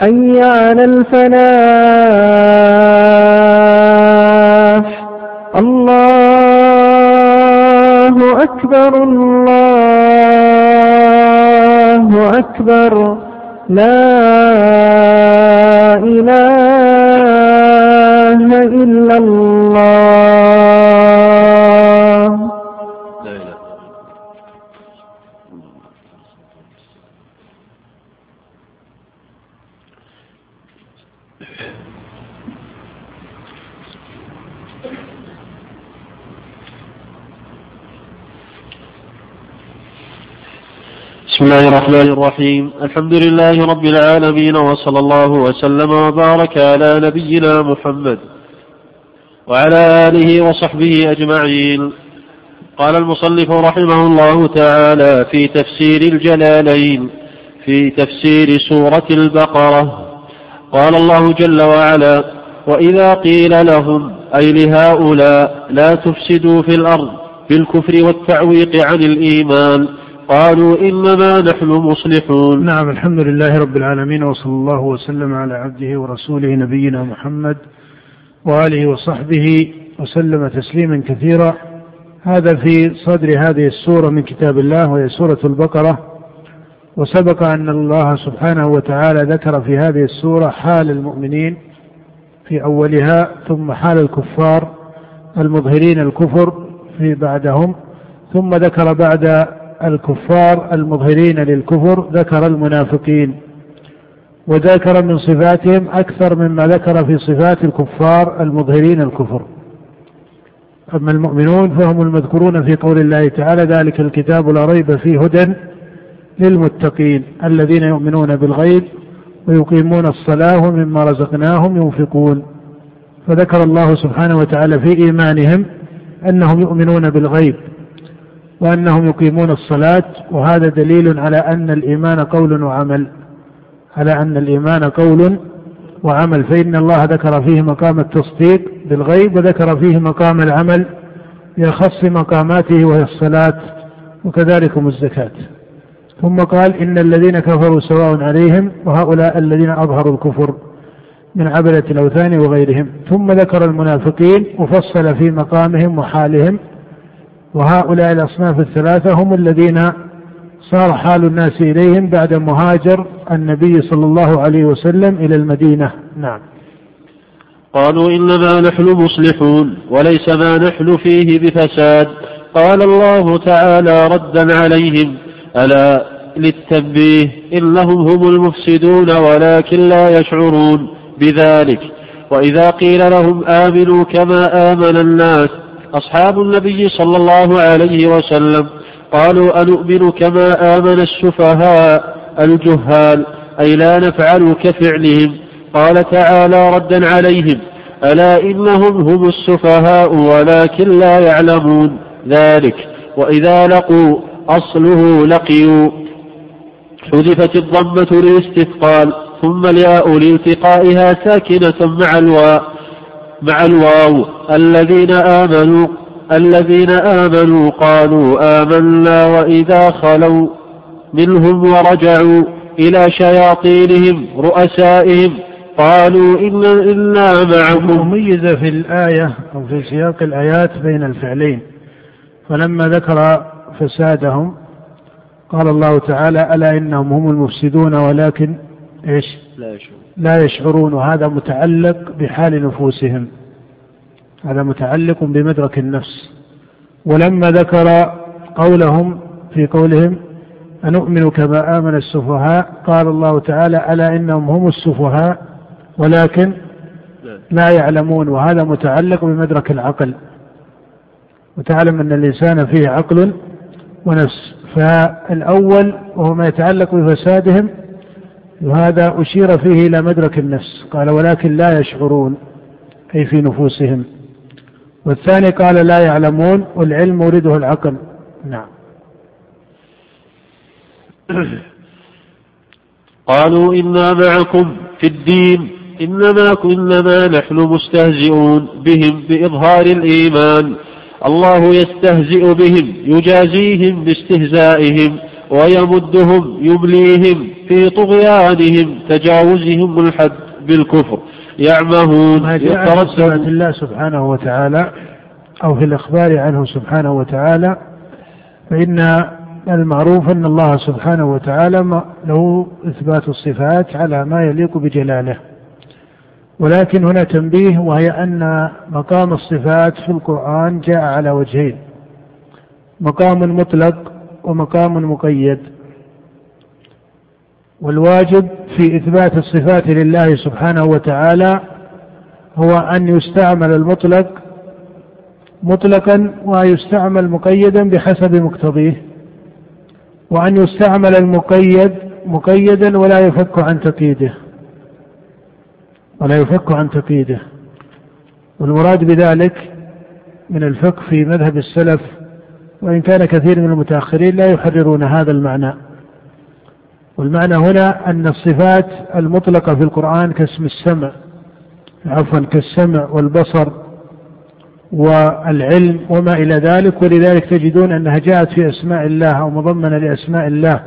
حي على الفلاح. الله أكبر الله أكبر. لا بسم الله الرحمن الرحيم. الحمد لله رب العالمين وصلى الله وسلم وبارك على نبينا محمد وعلى آله وصحبه أجمعين. قال المصنف رحمه الله تعالى في تفسير الجلالين في تفسير سورة البقرة. قال الله جل وعلا وإذا قيل لهم أي لهؤلاء لا تفسدوا في الأرض بالكفر والتعويق عن الإيمان قالوا إنما نحن مصلحون. نعم الحمد لله رب العالمين وصلى الله وسلم على عبده ورسوله نبينا محمد وآله وصحبه وسلم تسليما كثيرا. هذا في صدر هذه السورة من كتاب الله وهي سورة البقرة. وسبق أن الله سبحانه وتعالى ذكر في هذه السورة حال المؤمنين في أولها ثم حال الكفار المظهرين الكفر في بعدهم ثم ذكر بعد الكفار المظهرين للكفر ذكر المنافقين وذكر من صفاتهم أكثر مما ذكر في صفات الكفار المظهرين الكفر. أما المؤمنون فهم المذكورون في قول الله تعالى ذلك الكتاب لا ريب فيه هدى للمتقين الذين يؤمنون بالغيب ويقيمون الصلاة ومما رزقناهم ينفقون فذكر الله سبحانه وتعالى في إيمانهم أنهم يؤمنون بالغيب وأنهم يقيمون الصلاة وهذا دليل على أن الإيمان قول وعمل. على أن الإيمان قول وعمل. فإن الله ذكر فيه مقام التصديق بالغيب وذكر فيه مقام العمل بأخص مقاماته وهي الصلاة وكذلكم الزكاة. ثم قال إن الذين كفروا سواء عليهم وهؤلاء الذين أظهروا الكفر من عبدة الأوثان وغيرهم. ثم ذكر المنافقين وفصل في مقامهم وحالهم. وهؤلاء الأصناف الثلاثة هم الذين صار حال الناس إليهم بعد مهاجر النبي صلى الله عليه وسلم إلى المدينة. نعم. قالوا إنما نحن مصلحون وليس ما نحن فيه بفساد. قال الله تعالى ردا عليهم ألا للتنبيه إنهم هم المفسدون ولكن لا يشعرون بذلك. وإذا قيل لهم آمنوا كما آمن الناس أصحاب النبي صلى الله عليه وسلم قالوا أنؤمن كما آمن السفهاء الجهال أي لا نفعل كفعلهم. قال تعالى ردا عليهم ألا إنهم هم السفهاء ولكن لا يعلمون ذلك. وإذا لقوا أصله لقيوا. حذفت الضمة للاستثقال ثم الياء لالتقائها ساكنة مع الواء. مع الواو. الذين آمنوا الذين آمنوا قالوا آمنا وإذا خلوا. منهم ورجعوا إلى شياطينهم رؤسائهم. قالوا إن إنا معكم. ميز في الآية أو في سياق الآيات بين الفعلين فلما ذكر فسادهم قال الله تعالى ألا إنهم هم المفسدون ولكن إيش؟ لا يشعرون. لا يشعرون وهذا متعلق بحال نفوسهم. هذا متعلق بمدرك النفس. ولما ذكر قولهم في قولهم أنؤمن كما آمن السفهاء قال الله تعالى ألا إنهم هم السفهاء؟ ولكن لا يعلمون وهذا متعلق بمدرك العقل. وتعلم أن الإنسان فيه عقل ونفس. فالأول وهو ما يتعلق بفسادهم وهذا أشير فيه إلى مدرك النفس. قال ولكن لا يشعرون أي في نفوسهم. والثاني قال لا يعلمون والعلم يريده العقل نعم. قالوا إنا معكم في الدين. إنما كنما نحن مستهزئون بهم بإظهار الإيمان. الله يستهزئ بهم يجازيهم باستهزائهم. ويمدهم يمليهم في طغيانهم تجاوزهم الحد بالكفر. يعمهون ما جاء في الله سبحانه وتعالى أو في الإخبار عنه سبحانه وتعالى فإن المعروف أن الله سبحانه وتعالى له إثبات الصفات على ما يليق بجلاله. ولكن هنا تنبيه وهي أن مقام الصفات في القرآن جاء على وجهين. مقام مطلق ومقام مقيد. والواجب في إثبات الصفات لله سبحانه وتعالى هو أن يستعمل المطلق مطلقا ويستعمل مقيدا بحسب مقتضيه وأن يستعمل المقيد مقيدا ولا يفك عن تقييده ولا يفك عن تقييده. والمراد بذلك من الفقه في مذهب السلف وإن كان كثير من المتأخرين لا يحررون هذا المعنى. والمعنى هنا أن الصفات المطلقة في القرآن كاسم السمع عفوا كالسمع والبصر والعلم وما إلى ذلك. ولذلك تجدون أنها جاءت في أسماء الله أو مضمنة لأسماء الله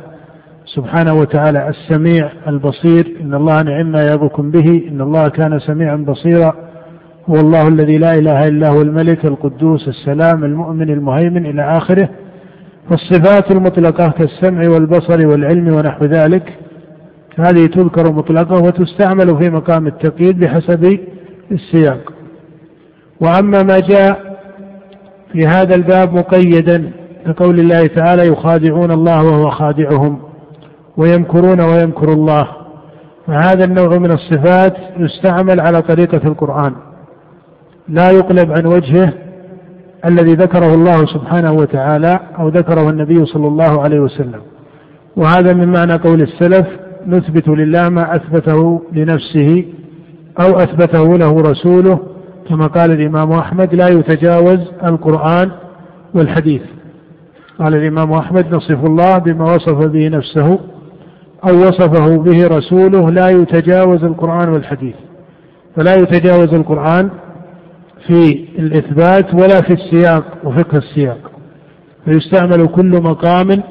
سبحانه وتعالى. السميع البصير إن الله نعم ما يعظكم به إن الله كان سميعا بصيرا. هو الله الذي لا إله إلا هو الملك القدوس السلام المؤمن المهيمن إلى آخره فالصفات المطلقة كالسمع والبصر والعلم ونحو ذلك. هذه تذكر مطلقة وتستعمل في مقام التقييد بحسب السياق. وأما ما جاء في هذا الباب مقيدا كقول الله تعالى يخادعون الله وهو خادعهم ويمكرون ويمكر الله. فهذا النوع من الصفات يستعمل على طريقة القرآن. لا يقلب عن وجهه الذي ذكره الله سبحانه وتعالى أو ذكره النبي صلى الله عليه وسلم. وهذا من معنى قول السلف نثبت لله ما أثبته لنفسه أو أثبته له رسوله كما قال الإمام أحمد لا يتجاوز القرآن والحديث. قال الإمام أحمد نصف الله بما وصف به نفسه أو وصفه به رسوله لا يتجاوز القرآن والحديث. فلا يتجاوز القرآن في الإثبات ولا في السياق وفقه السياق. فيستعمل كل مقام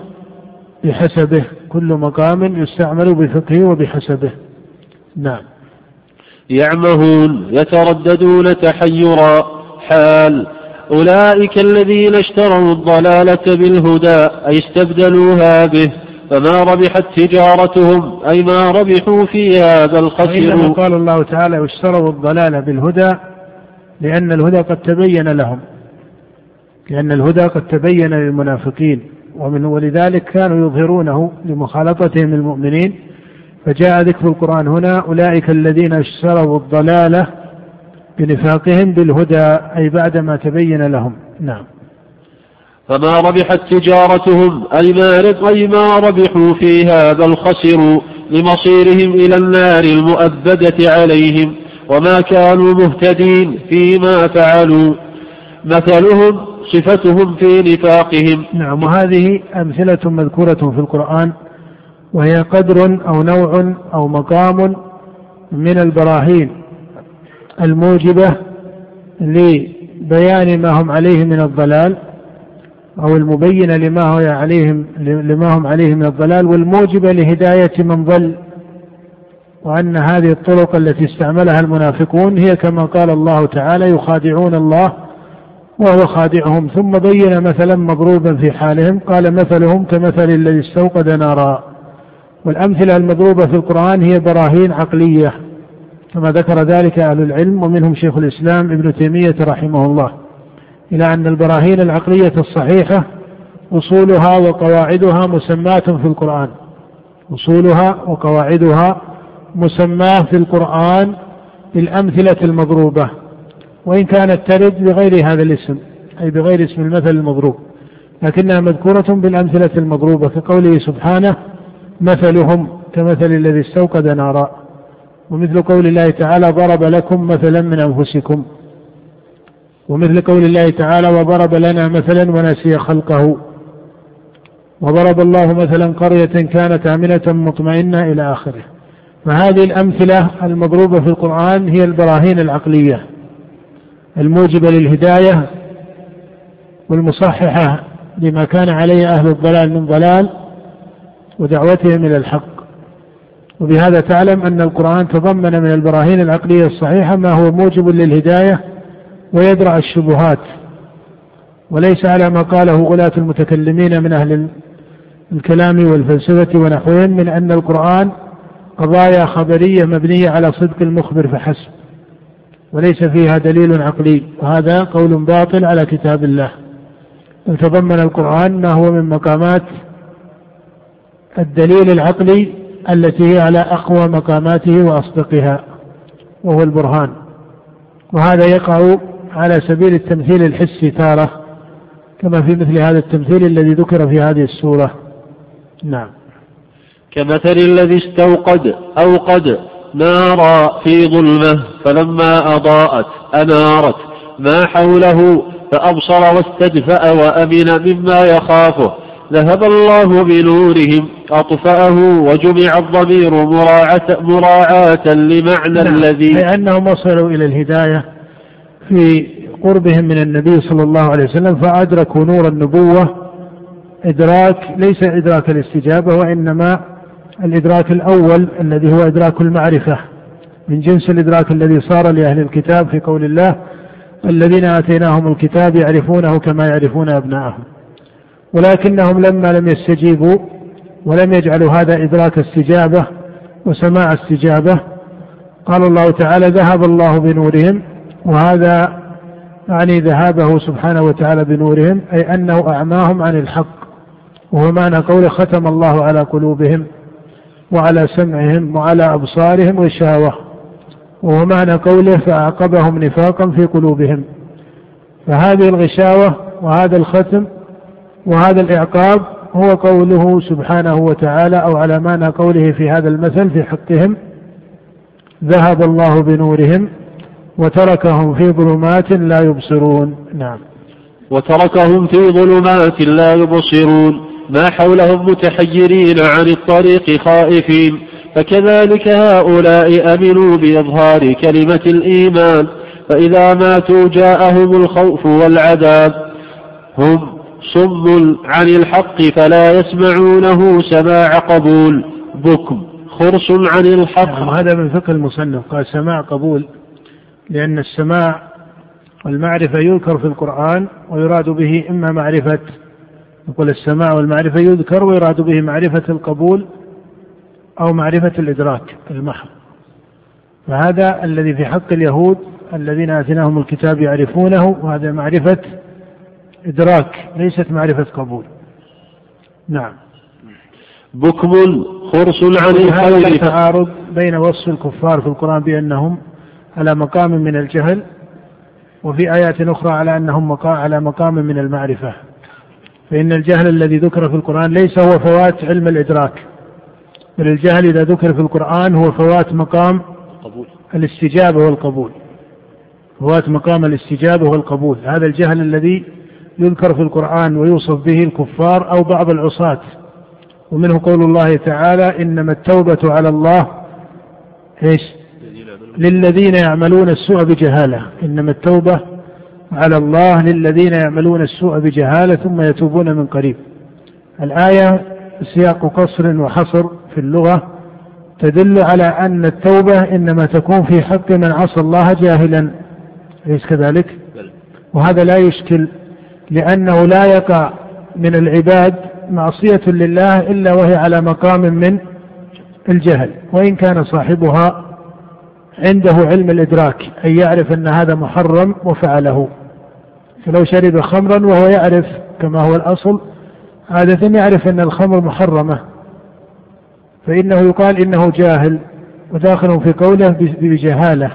بحسبه كل مقام يستعمل بفقهه وبحسبه. نعم. يعمهون يترددون تحيرا. حال أولئك الذين اشتروا الضلالة بالهدى أي استبدلوها به فما ربحت تجارتهم أي ما ربحوا فيها بل خسروا. قال الله تعالى واشتروا الضلالة بالهدى لأن الهدى قد تبين لهم. لأن الهدى قد تبين للمنافقين. ومن ولذلك كانوا يظهرونه لمخالطتهم المؤمنين فجاء ذكر القرآن هنا أولئك الذين اشتروا الضلالة بنفاقهم بالهدى أي بعدما تبين لهم. نعم. فما ربحت تجارتهم أي ما, أي ما ربحوا فيها بل خسروا لمصيرهم إلى النار المؤبدة عليهم. وما كانوا مهتدين فيما فعلوا. مثلهم صفتهم في نفاقهم. نعم وهذه أمثلة مذكورة في القرآن وهي قدر أو نوع أو مقام من البراهين الموجبة لبيان ما هم عليه من الضلال أو المبينة لما هو عليهم لما هم عليه من الضلال والموجبة لهداية من ضل وأن هذه الطرق التي استعملها المنافقون هي كما قال الله تعالى يخادعون الله وهو خادعهم ثم بين مثلا مضروبا في حالهم قال مثلهم كمثل الذي استوقد نارا. والأمثلة المضروبة في القرآن هي براهين عقلية كما ذكر ذلك أهل العلم ومنهم شيخ الإسلام ابن تيمية رحمه الله. إلى أن البراهين العقلية الصحيحة أصولها وقواعدها مسماة في القرآن. أصولها وقواعدها مسماه في القرآن بالأمثلة المضروبة وإن كانت ترد بغير هذا الاسم أي بغير اسم المثل المضروب لكنها مذكورة بالأمثلة المضروبة كقوله سبحانه مثلهم كمثل الذي استوقد نارا ومثل قول الله تعالى ضرب لكم مثلا من أنفسكم ومثل قول الله تعالى وضرب لنا مثلا ونسي خلقه وضرب الله مثلا قرية كانت آمنة مطمئنة إلى آخره. فهذه الأمثلة المضروبة في القرآن هي البراهين العقلية الموجبة للهداية والمصححة لما كان عليه أهل الضلال من ضلال ودعوتهم إلى الحق. وبهذا تعلم أن القرآن تضمن من البراهين العقلية الصحيحة ما هو موجب للهداية ويدرع الشبهات وليس على ما قاله غلاة المتكلمين من أهل الكلام والفلسفة ونحوهم من أن القرآن قضايا خبرية مبنية على صدق المخبر فحسب وليس فيها دليل عقلي وهذا قول باطل على كتاب الله. تضمن القرآن ما هو من مقامات الدليل العقلي التي هي على أقوى مقاماته وأصدقها وهو البرهان. وهذا يقع على سبيل التمثيل الحسي تارة كما في مثل هذا التمثيل الذي ذكر في هذه السورة. نعم. كمثل الذي استوقد أوقد نارا في ظلمة فلما أضاءت أنارت. ما حوله؟ فأبصر واستدفأ وأمن مما يخافه. ذهب الله بنورهم أطفأه وجمع الضمير مراعاة, مراعاة لمعنى نعم. الذي لأنهم وصلوا إلى الهداية في قربهم من النبي صلى الله عليه وسلم فأدركوا نور النبوة. إدراك ليس إدراك الاستجابة وإنما الإدراك الأول الذي هو إدراك المعرفة من جنس الإدراك الذي صار لأهل الكتاب في قول الله الذين آتيناهم الكتاب يعرفونه كما يعرفون أبناءهم. ولكنهم لما لم يستجيبوا ولم يجعلوا هذا إدراك استجابة وسماع استجابة قال الله تعالى ذهب الله بنورهم وهذا يعني ذهابه سبحانه وتعالى بنورهم أي أنه أعماهم عن الحق وهو معنى قوله ختم الله على قلوبهم. وعلى سمعهم وعلى أبصارهم غشاوة وهو معنى قوله فأعقبهم نفاقا في قلوبهم. فهذه الغشاوة وهذا الختم وهذا الإعقاب هو قوله سبحانه وتعالى أو على معنى قوله في هذا المثل في حقهم ذهب الله بنورهم وتركهم في ظلمات لا يبصرون. نعم. وتركهم في ظلمات لا يبصرون. ما حولهم متحيرين عن الطريق خائفين فكذلك هؤلاء أمنوا بإظهار كلمة الإيمان فإذا ماتوا جاءهم الخوف والعذاب. هم صم عن الحق فلا يسمعونه سماع قبول. بكم خرص عن الحق. نعم هذا من فقه المصنف قال سماع قبول لأن السماع والمعرفة يذكر في القرآن ويراد به إما معرفة يقول السماع والمعرفة يذكر ويراد به معرفة القبول أو معرفة الإدراك المحض فهذا الذي في حق اليهود الذين آتيناهم الكتاب يعرفونه وهذا معرفة إدراك ليست معرفة قبول. نعم. بكم خرص عن الخير. تعارض بين وصف الكفار في القرآن بأنهم على مقام من الجهل وفي آيات أخرى على أنهم على مقام من المعرفة. فإن الجهل الذي ذكر في القرآن ليس هو فوات علم الإدراك بل الجهل إذا ذكر في القرآن هو فوات مقام الاستجابة والقبول. فوات مقام الاستجابة والقبول. هذا الجهل الذي يذكر في القرآن ويوصف به الكفار أو بعض العصاة. ومنه قول الله تعالى إنما التوبة على الله إيش؟ للذين يعملون السوء بجهالة. إنما التوبة على الله للذين يعملون السوء بجهالة ثم يتوبون من قريب. الآية سياق قصر وحصر في اللغة تدل على أن التوبة إنما تكون في حق من عصى الله جاهلا. أليس كذلك؟ وهذا لا يشكل لأنه لا يقع من العباد معصية لله إلا وهي على مقام من الجهل. وإن كان صاحبها عنده علم الإدراك أن يعرف أن هذا محرم وفعله. فلو شرب خمرا وهو يعرف كما هو الأصل عادة يعرف أن الخمر محرمة. فإنه يقال إنه جاهل وداخل في قوله بجهالة.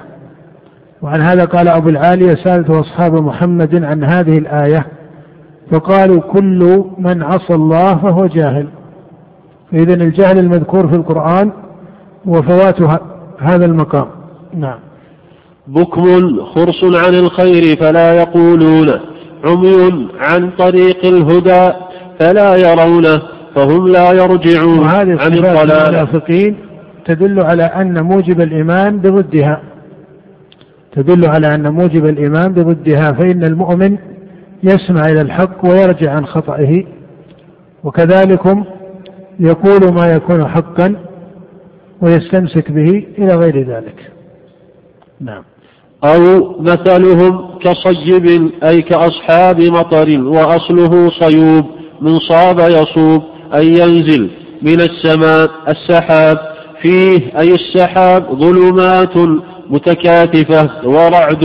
وعن هذا قال أبو العالية سألت أصحاب محمد عن هذه الآية فقالوا كل من عصى الله فهو جاهل. فإذا الجهل المذكور في القرآن هو فوات هذا المقام. نعم. بكم خرص عن الخير فلا يقولون عمي عن طريق الهدى فلا يرونه فهم لا يرجعون. وهذه عن الضلال. المنافقين تدل على أن موجب الإيمان بضدها. تدل على أن موجب الإيمان بضدها فإن المؤمن يسمع إلى الحق ويرجع عن خطئه. وكذلكم يقول ما يكون حقا ويستمسك به إلى غير ذلك. نعم. أو مثلهم كصيب أي كأصحاب مطر وأصله صيوب من صاب يصوب أي ينزل من السماء السحاب. فيه أي السحاب ظلمات متكاتفة ورعد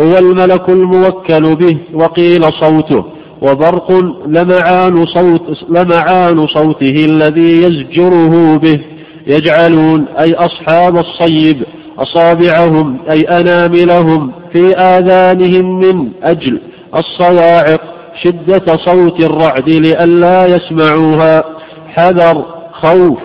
هو الملك الموكل به وقيل صوته. وبرق لمعان صوت لمعان صوته الذي يزجره به. يجعلون أي أصحاب الصيب أصابعهم أي أناملهم في آذانهم من أجل الصواعق شدة صوت الرعد لئلا يسمعوها حذر خوف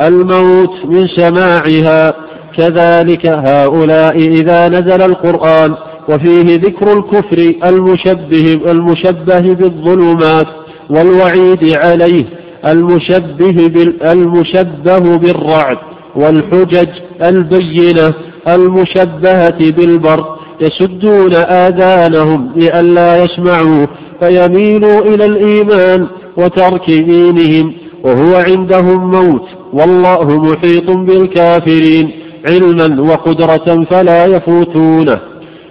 الموت من سماعها. كذلك هؤلاء إذا نزل القرآن وفيه ذكر الكفر المشبه المشبه بالظلمات والوعيد عليه المشبه المشبه بالرعد. والحجج البينة المشبهة بالبر يسدون آذانهم لئلا يسمعوا فيميلوا إلى الإيمان وترك دينهم وهو عندهم موت والله محيط بالكافرين علما وقدرة فلا يفوتونه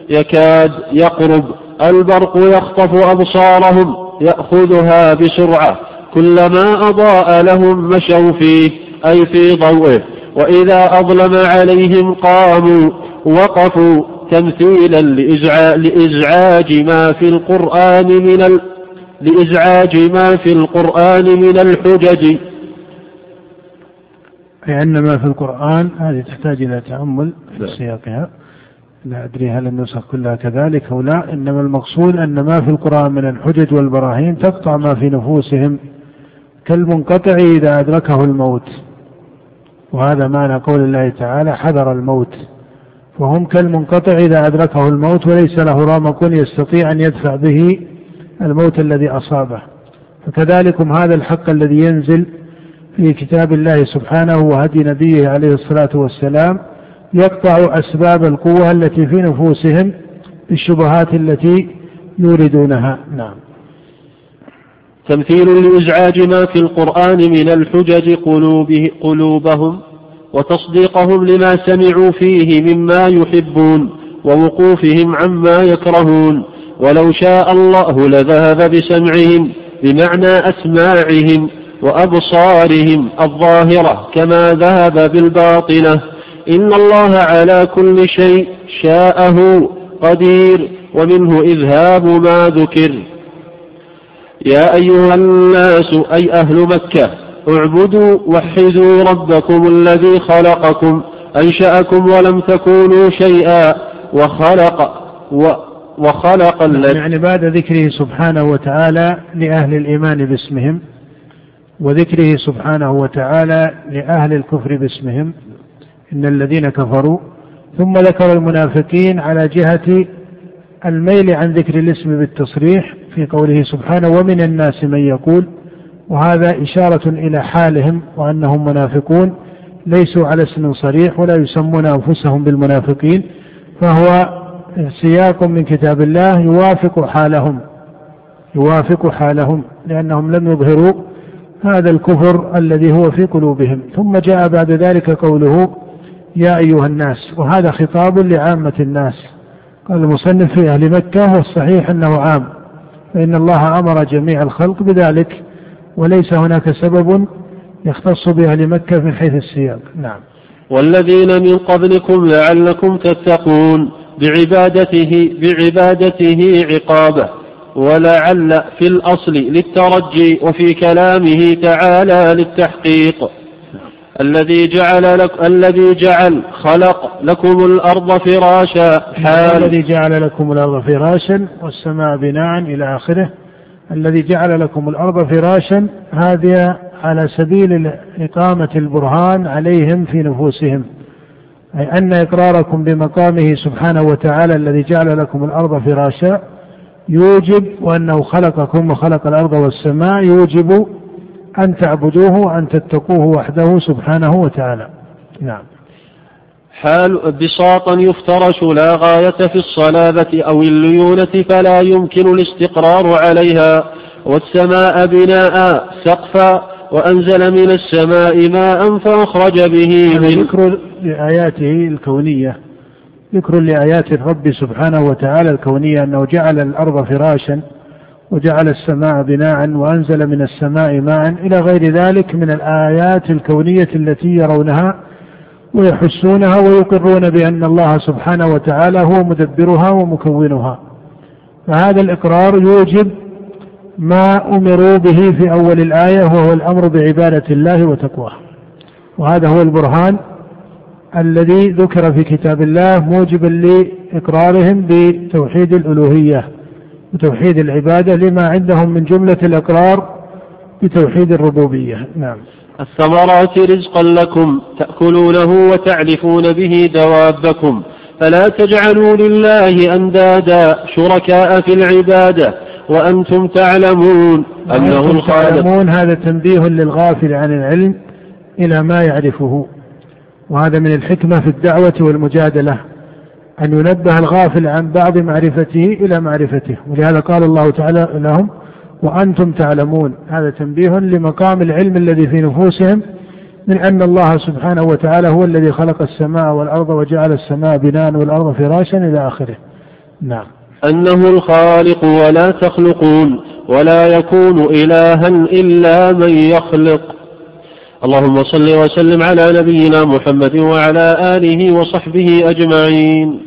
يكاد يقرب البرق يخطف أبصارهم يأخذها بسرعة كلما أضاء لهم مشوا فيه أي في ضوئه. وإذا أظلم عليهم قاموا وقفوا تمثيلا لإزعاج ما في القرآن من ال... لإزعاج ما في القرآن من الحجج. لأن ما في القرآن هذه تحتاج إلى تأمل في نعم. سياقها. لا أدري هل النسخ كلها كذلك أو لا. إنما المقصود أن ما في القرآن من الحجج والبراهين تقطع ما في نفوسهم كالمنقطع إذا أدركه الموت. وهذا معنى قول الله تعالى حذر الموت. وهم كالمنقطع إذا أدركه الموت وليس له رامق يستطيع أن يدفع به الموت الذي أصابه. فكذلكم هذا الحق الذي ينزل في كتاب الله سبحانه وهدي نبيه عليه الصلاة والسلام يقطع أسباب القوة التي في نفوسهم بالشبهات التي يوردونها. نعم. تمثيل لإزعاج ما في القرآن من الحجج قلوبه قلوبهم وتصديقهم لما سمعوا فيه مما يحبون ووقوفهم عما يكرهون. ولو شاء الله لذهب بسمعهم بمعنى أسماعهم وأبصارهم الظاهرة كما ذهب بالباطنة. إن الله على كل شيء شاءه قدير ومنه إذهاب ما ذكر. يا أيها الناس أي أهل مكة اعبدوا وحدوا ربكم الذي خلقكم أنشأكم ولم تكونوا شيئا وخلق و وخلق الذي يعني بعد ذكره سبحانه وتعالى لأهل الإيمان باسمهم وذكره سبحانه وتعالى لأهل الكفر باسمهم إن الذين كفروا ثم ذكر المنافقين على جهة الميل عن ذكر الاسم بالتصريح في قوله سبحانه ومن الناس من يقول وهذا إشارة إلى حالهم وأنهم منافقون ليسوا على اسم صريح ولا يسمون أنفسهم بالمنافقين فهو سياق من كتاب الله يوافق حالهم يوافق حالهم لأنهم لم يظهروا هذا الكفر الذي هو في قلوبهم ثم جاء بعد ذلك قوله يا أيها الناس وهذا خطاب لعامة الناس قال المصنف في أهل مكة والصحيح أنه عام فإن الله أمر جميع الخلق بذلك وليس هناك سبب يختص بأهل مكة من حيث السياق. نعم. والذين من قبلكم لعلكم تتقون بعبادته بعبادته عقابه ولعل في الأصل للترجي وفي كلامه تعالى للتحقيق. الذي جعل لك الذي جعل خلق لكم الأرض فراشا. حال. الذي جعل لكم الأرض فراشا والسماء بناء إلى آخره. الذي جعل لكم الأرض فراشا هذه على سبيل إقامة البرهان عليهم في نفوسهم. أي أن إقراركم بمقامه سبحانه وتعالى الذي جعل لكم الأرض فراشا يوجب وأنه خلقكم وخلق الأرض والسماء يوجب أن تعبدوه وأن تتقوه وحده سبحانه وتعالى. نعم. حال بساطا يفترش لا غاية في الصلابة أو الليونة فلا يمكن الاستقرار عليها والسماء بناء سقفا وأنزل من السماء ماء فأخرج به من ذكر لآياته الكونية. ذكر لآيات الرب سبحانه وتعالى الكونية أنه جعل الأرض فراشا وجعل السماء بناء وأنزل من السماء ماء إلى غير ذلك من الآيات الكونية التي يرونها ويحسونها ويقرون بأن الله سبحانه وتعالى هو مدبرها ومكونها. فهذا الإقرار يوجب ما أمروا به في أول الآية وهو الأمر بعبادة الله وتقواه. وهذا هو البرهان الذي ذكر في كتاب الله موجبا لإقرارهم بتوحيد الألوهية. وتوحيد العبادة لما عندهم من جملة الإقرار بتوحيد الربوبية. نعم. الثمرات رزقا لكم تأكلونه وتعرفون به دوابكم فلا تجعلوا لله أندادا شركاء في العبادة وأنتم تعلمون أنه الخالق. تعلمون هذا تنبيه للغافل عن العلم إلى ما يعرفه وهذا من الحكمة في الدعوة والمجادلة. أن ينبه الغافل عن بعض معرفته إلى معرفته. ولهذا قال الله تعالى لهم وأنتم تعلمون. هذا تنبيه لمقام العلم الذي في نفوسهم من أن الله سبحانه وتعالى هو الذي خلق السماء والأرض وجعل السماء بناء والأرض فراشا إلى آخره. نعم. أنه الخالق ولا تخلقون ولا يكون إلها إلا من يخلق. اللهم صل وسلم على نبينا محمد وعلى آله وصحبه أجمعين.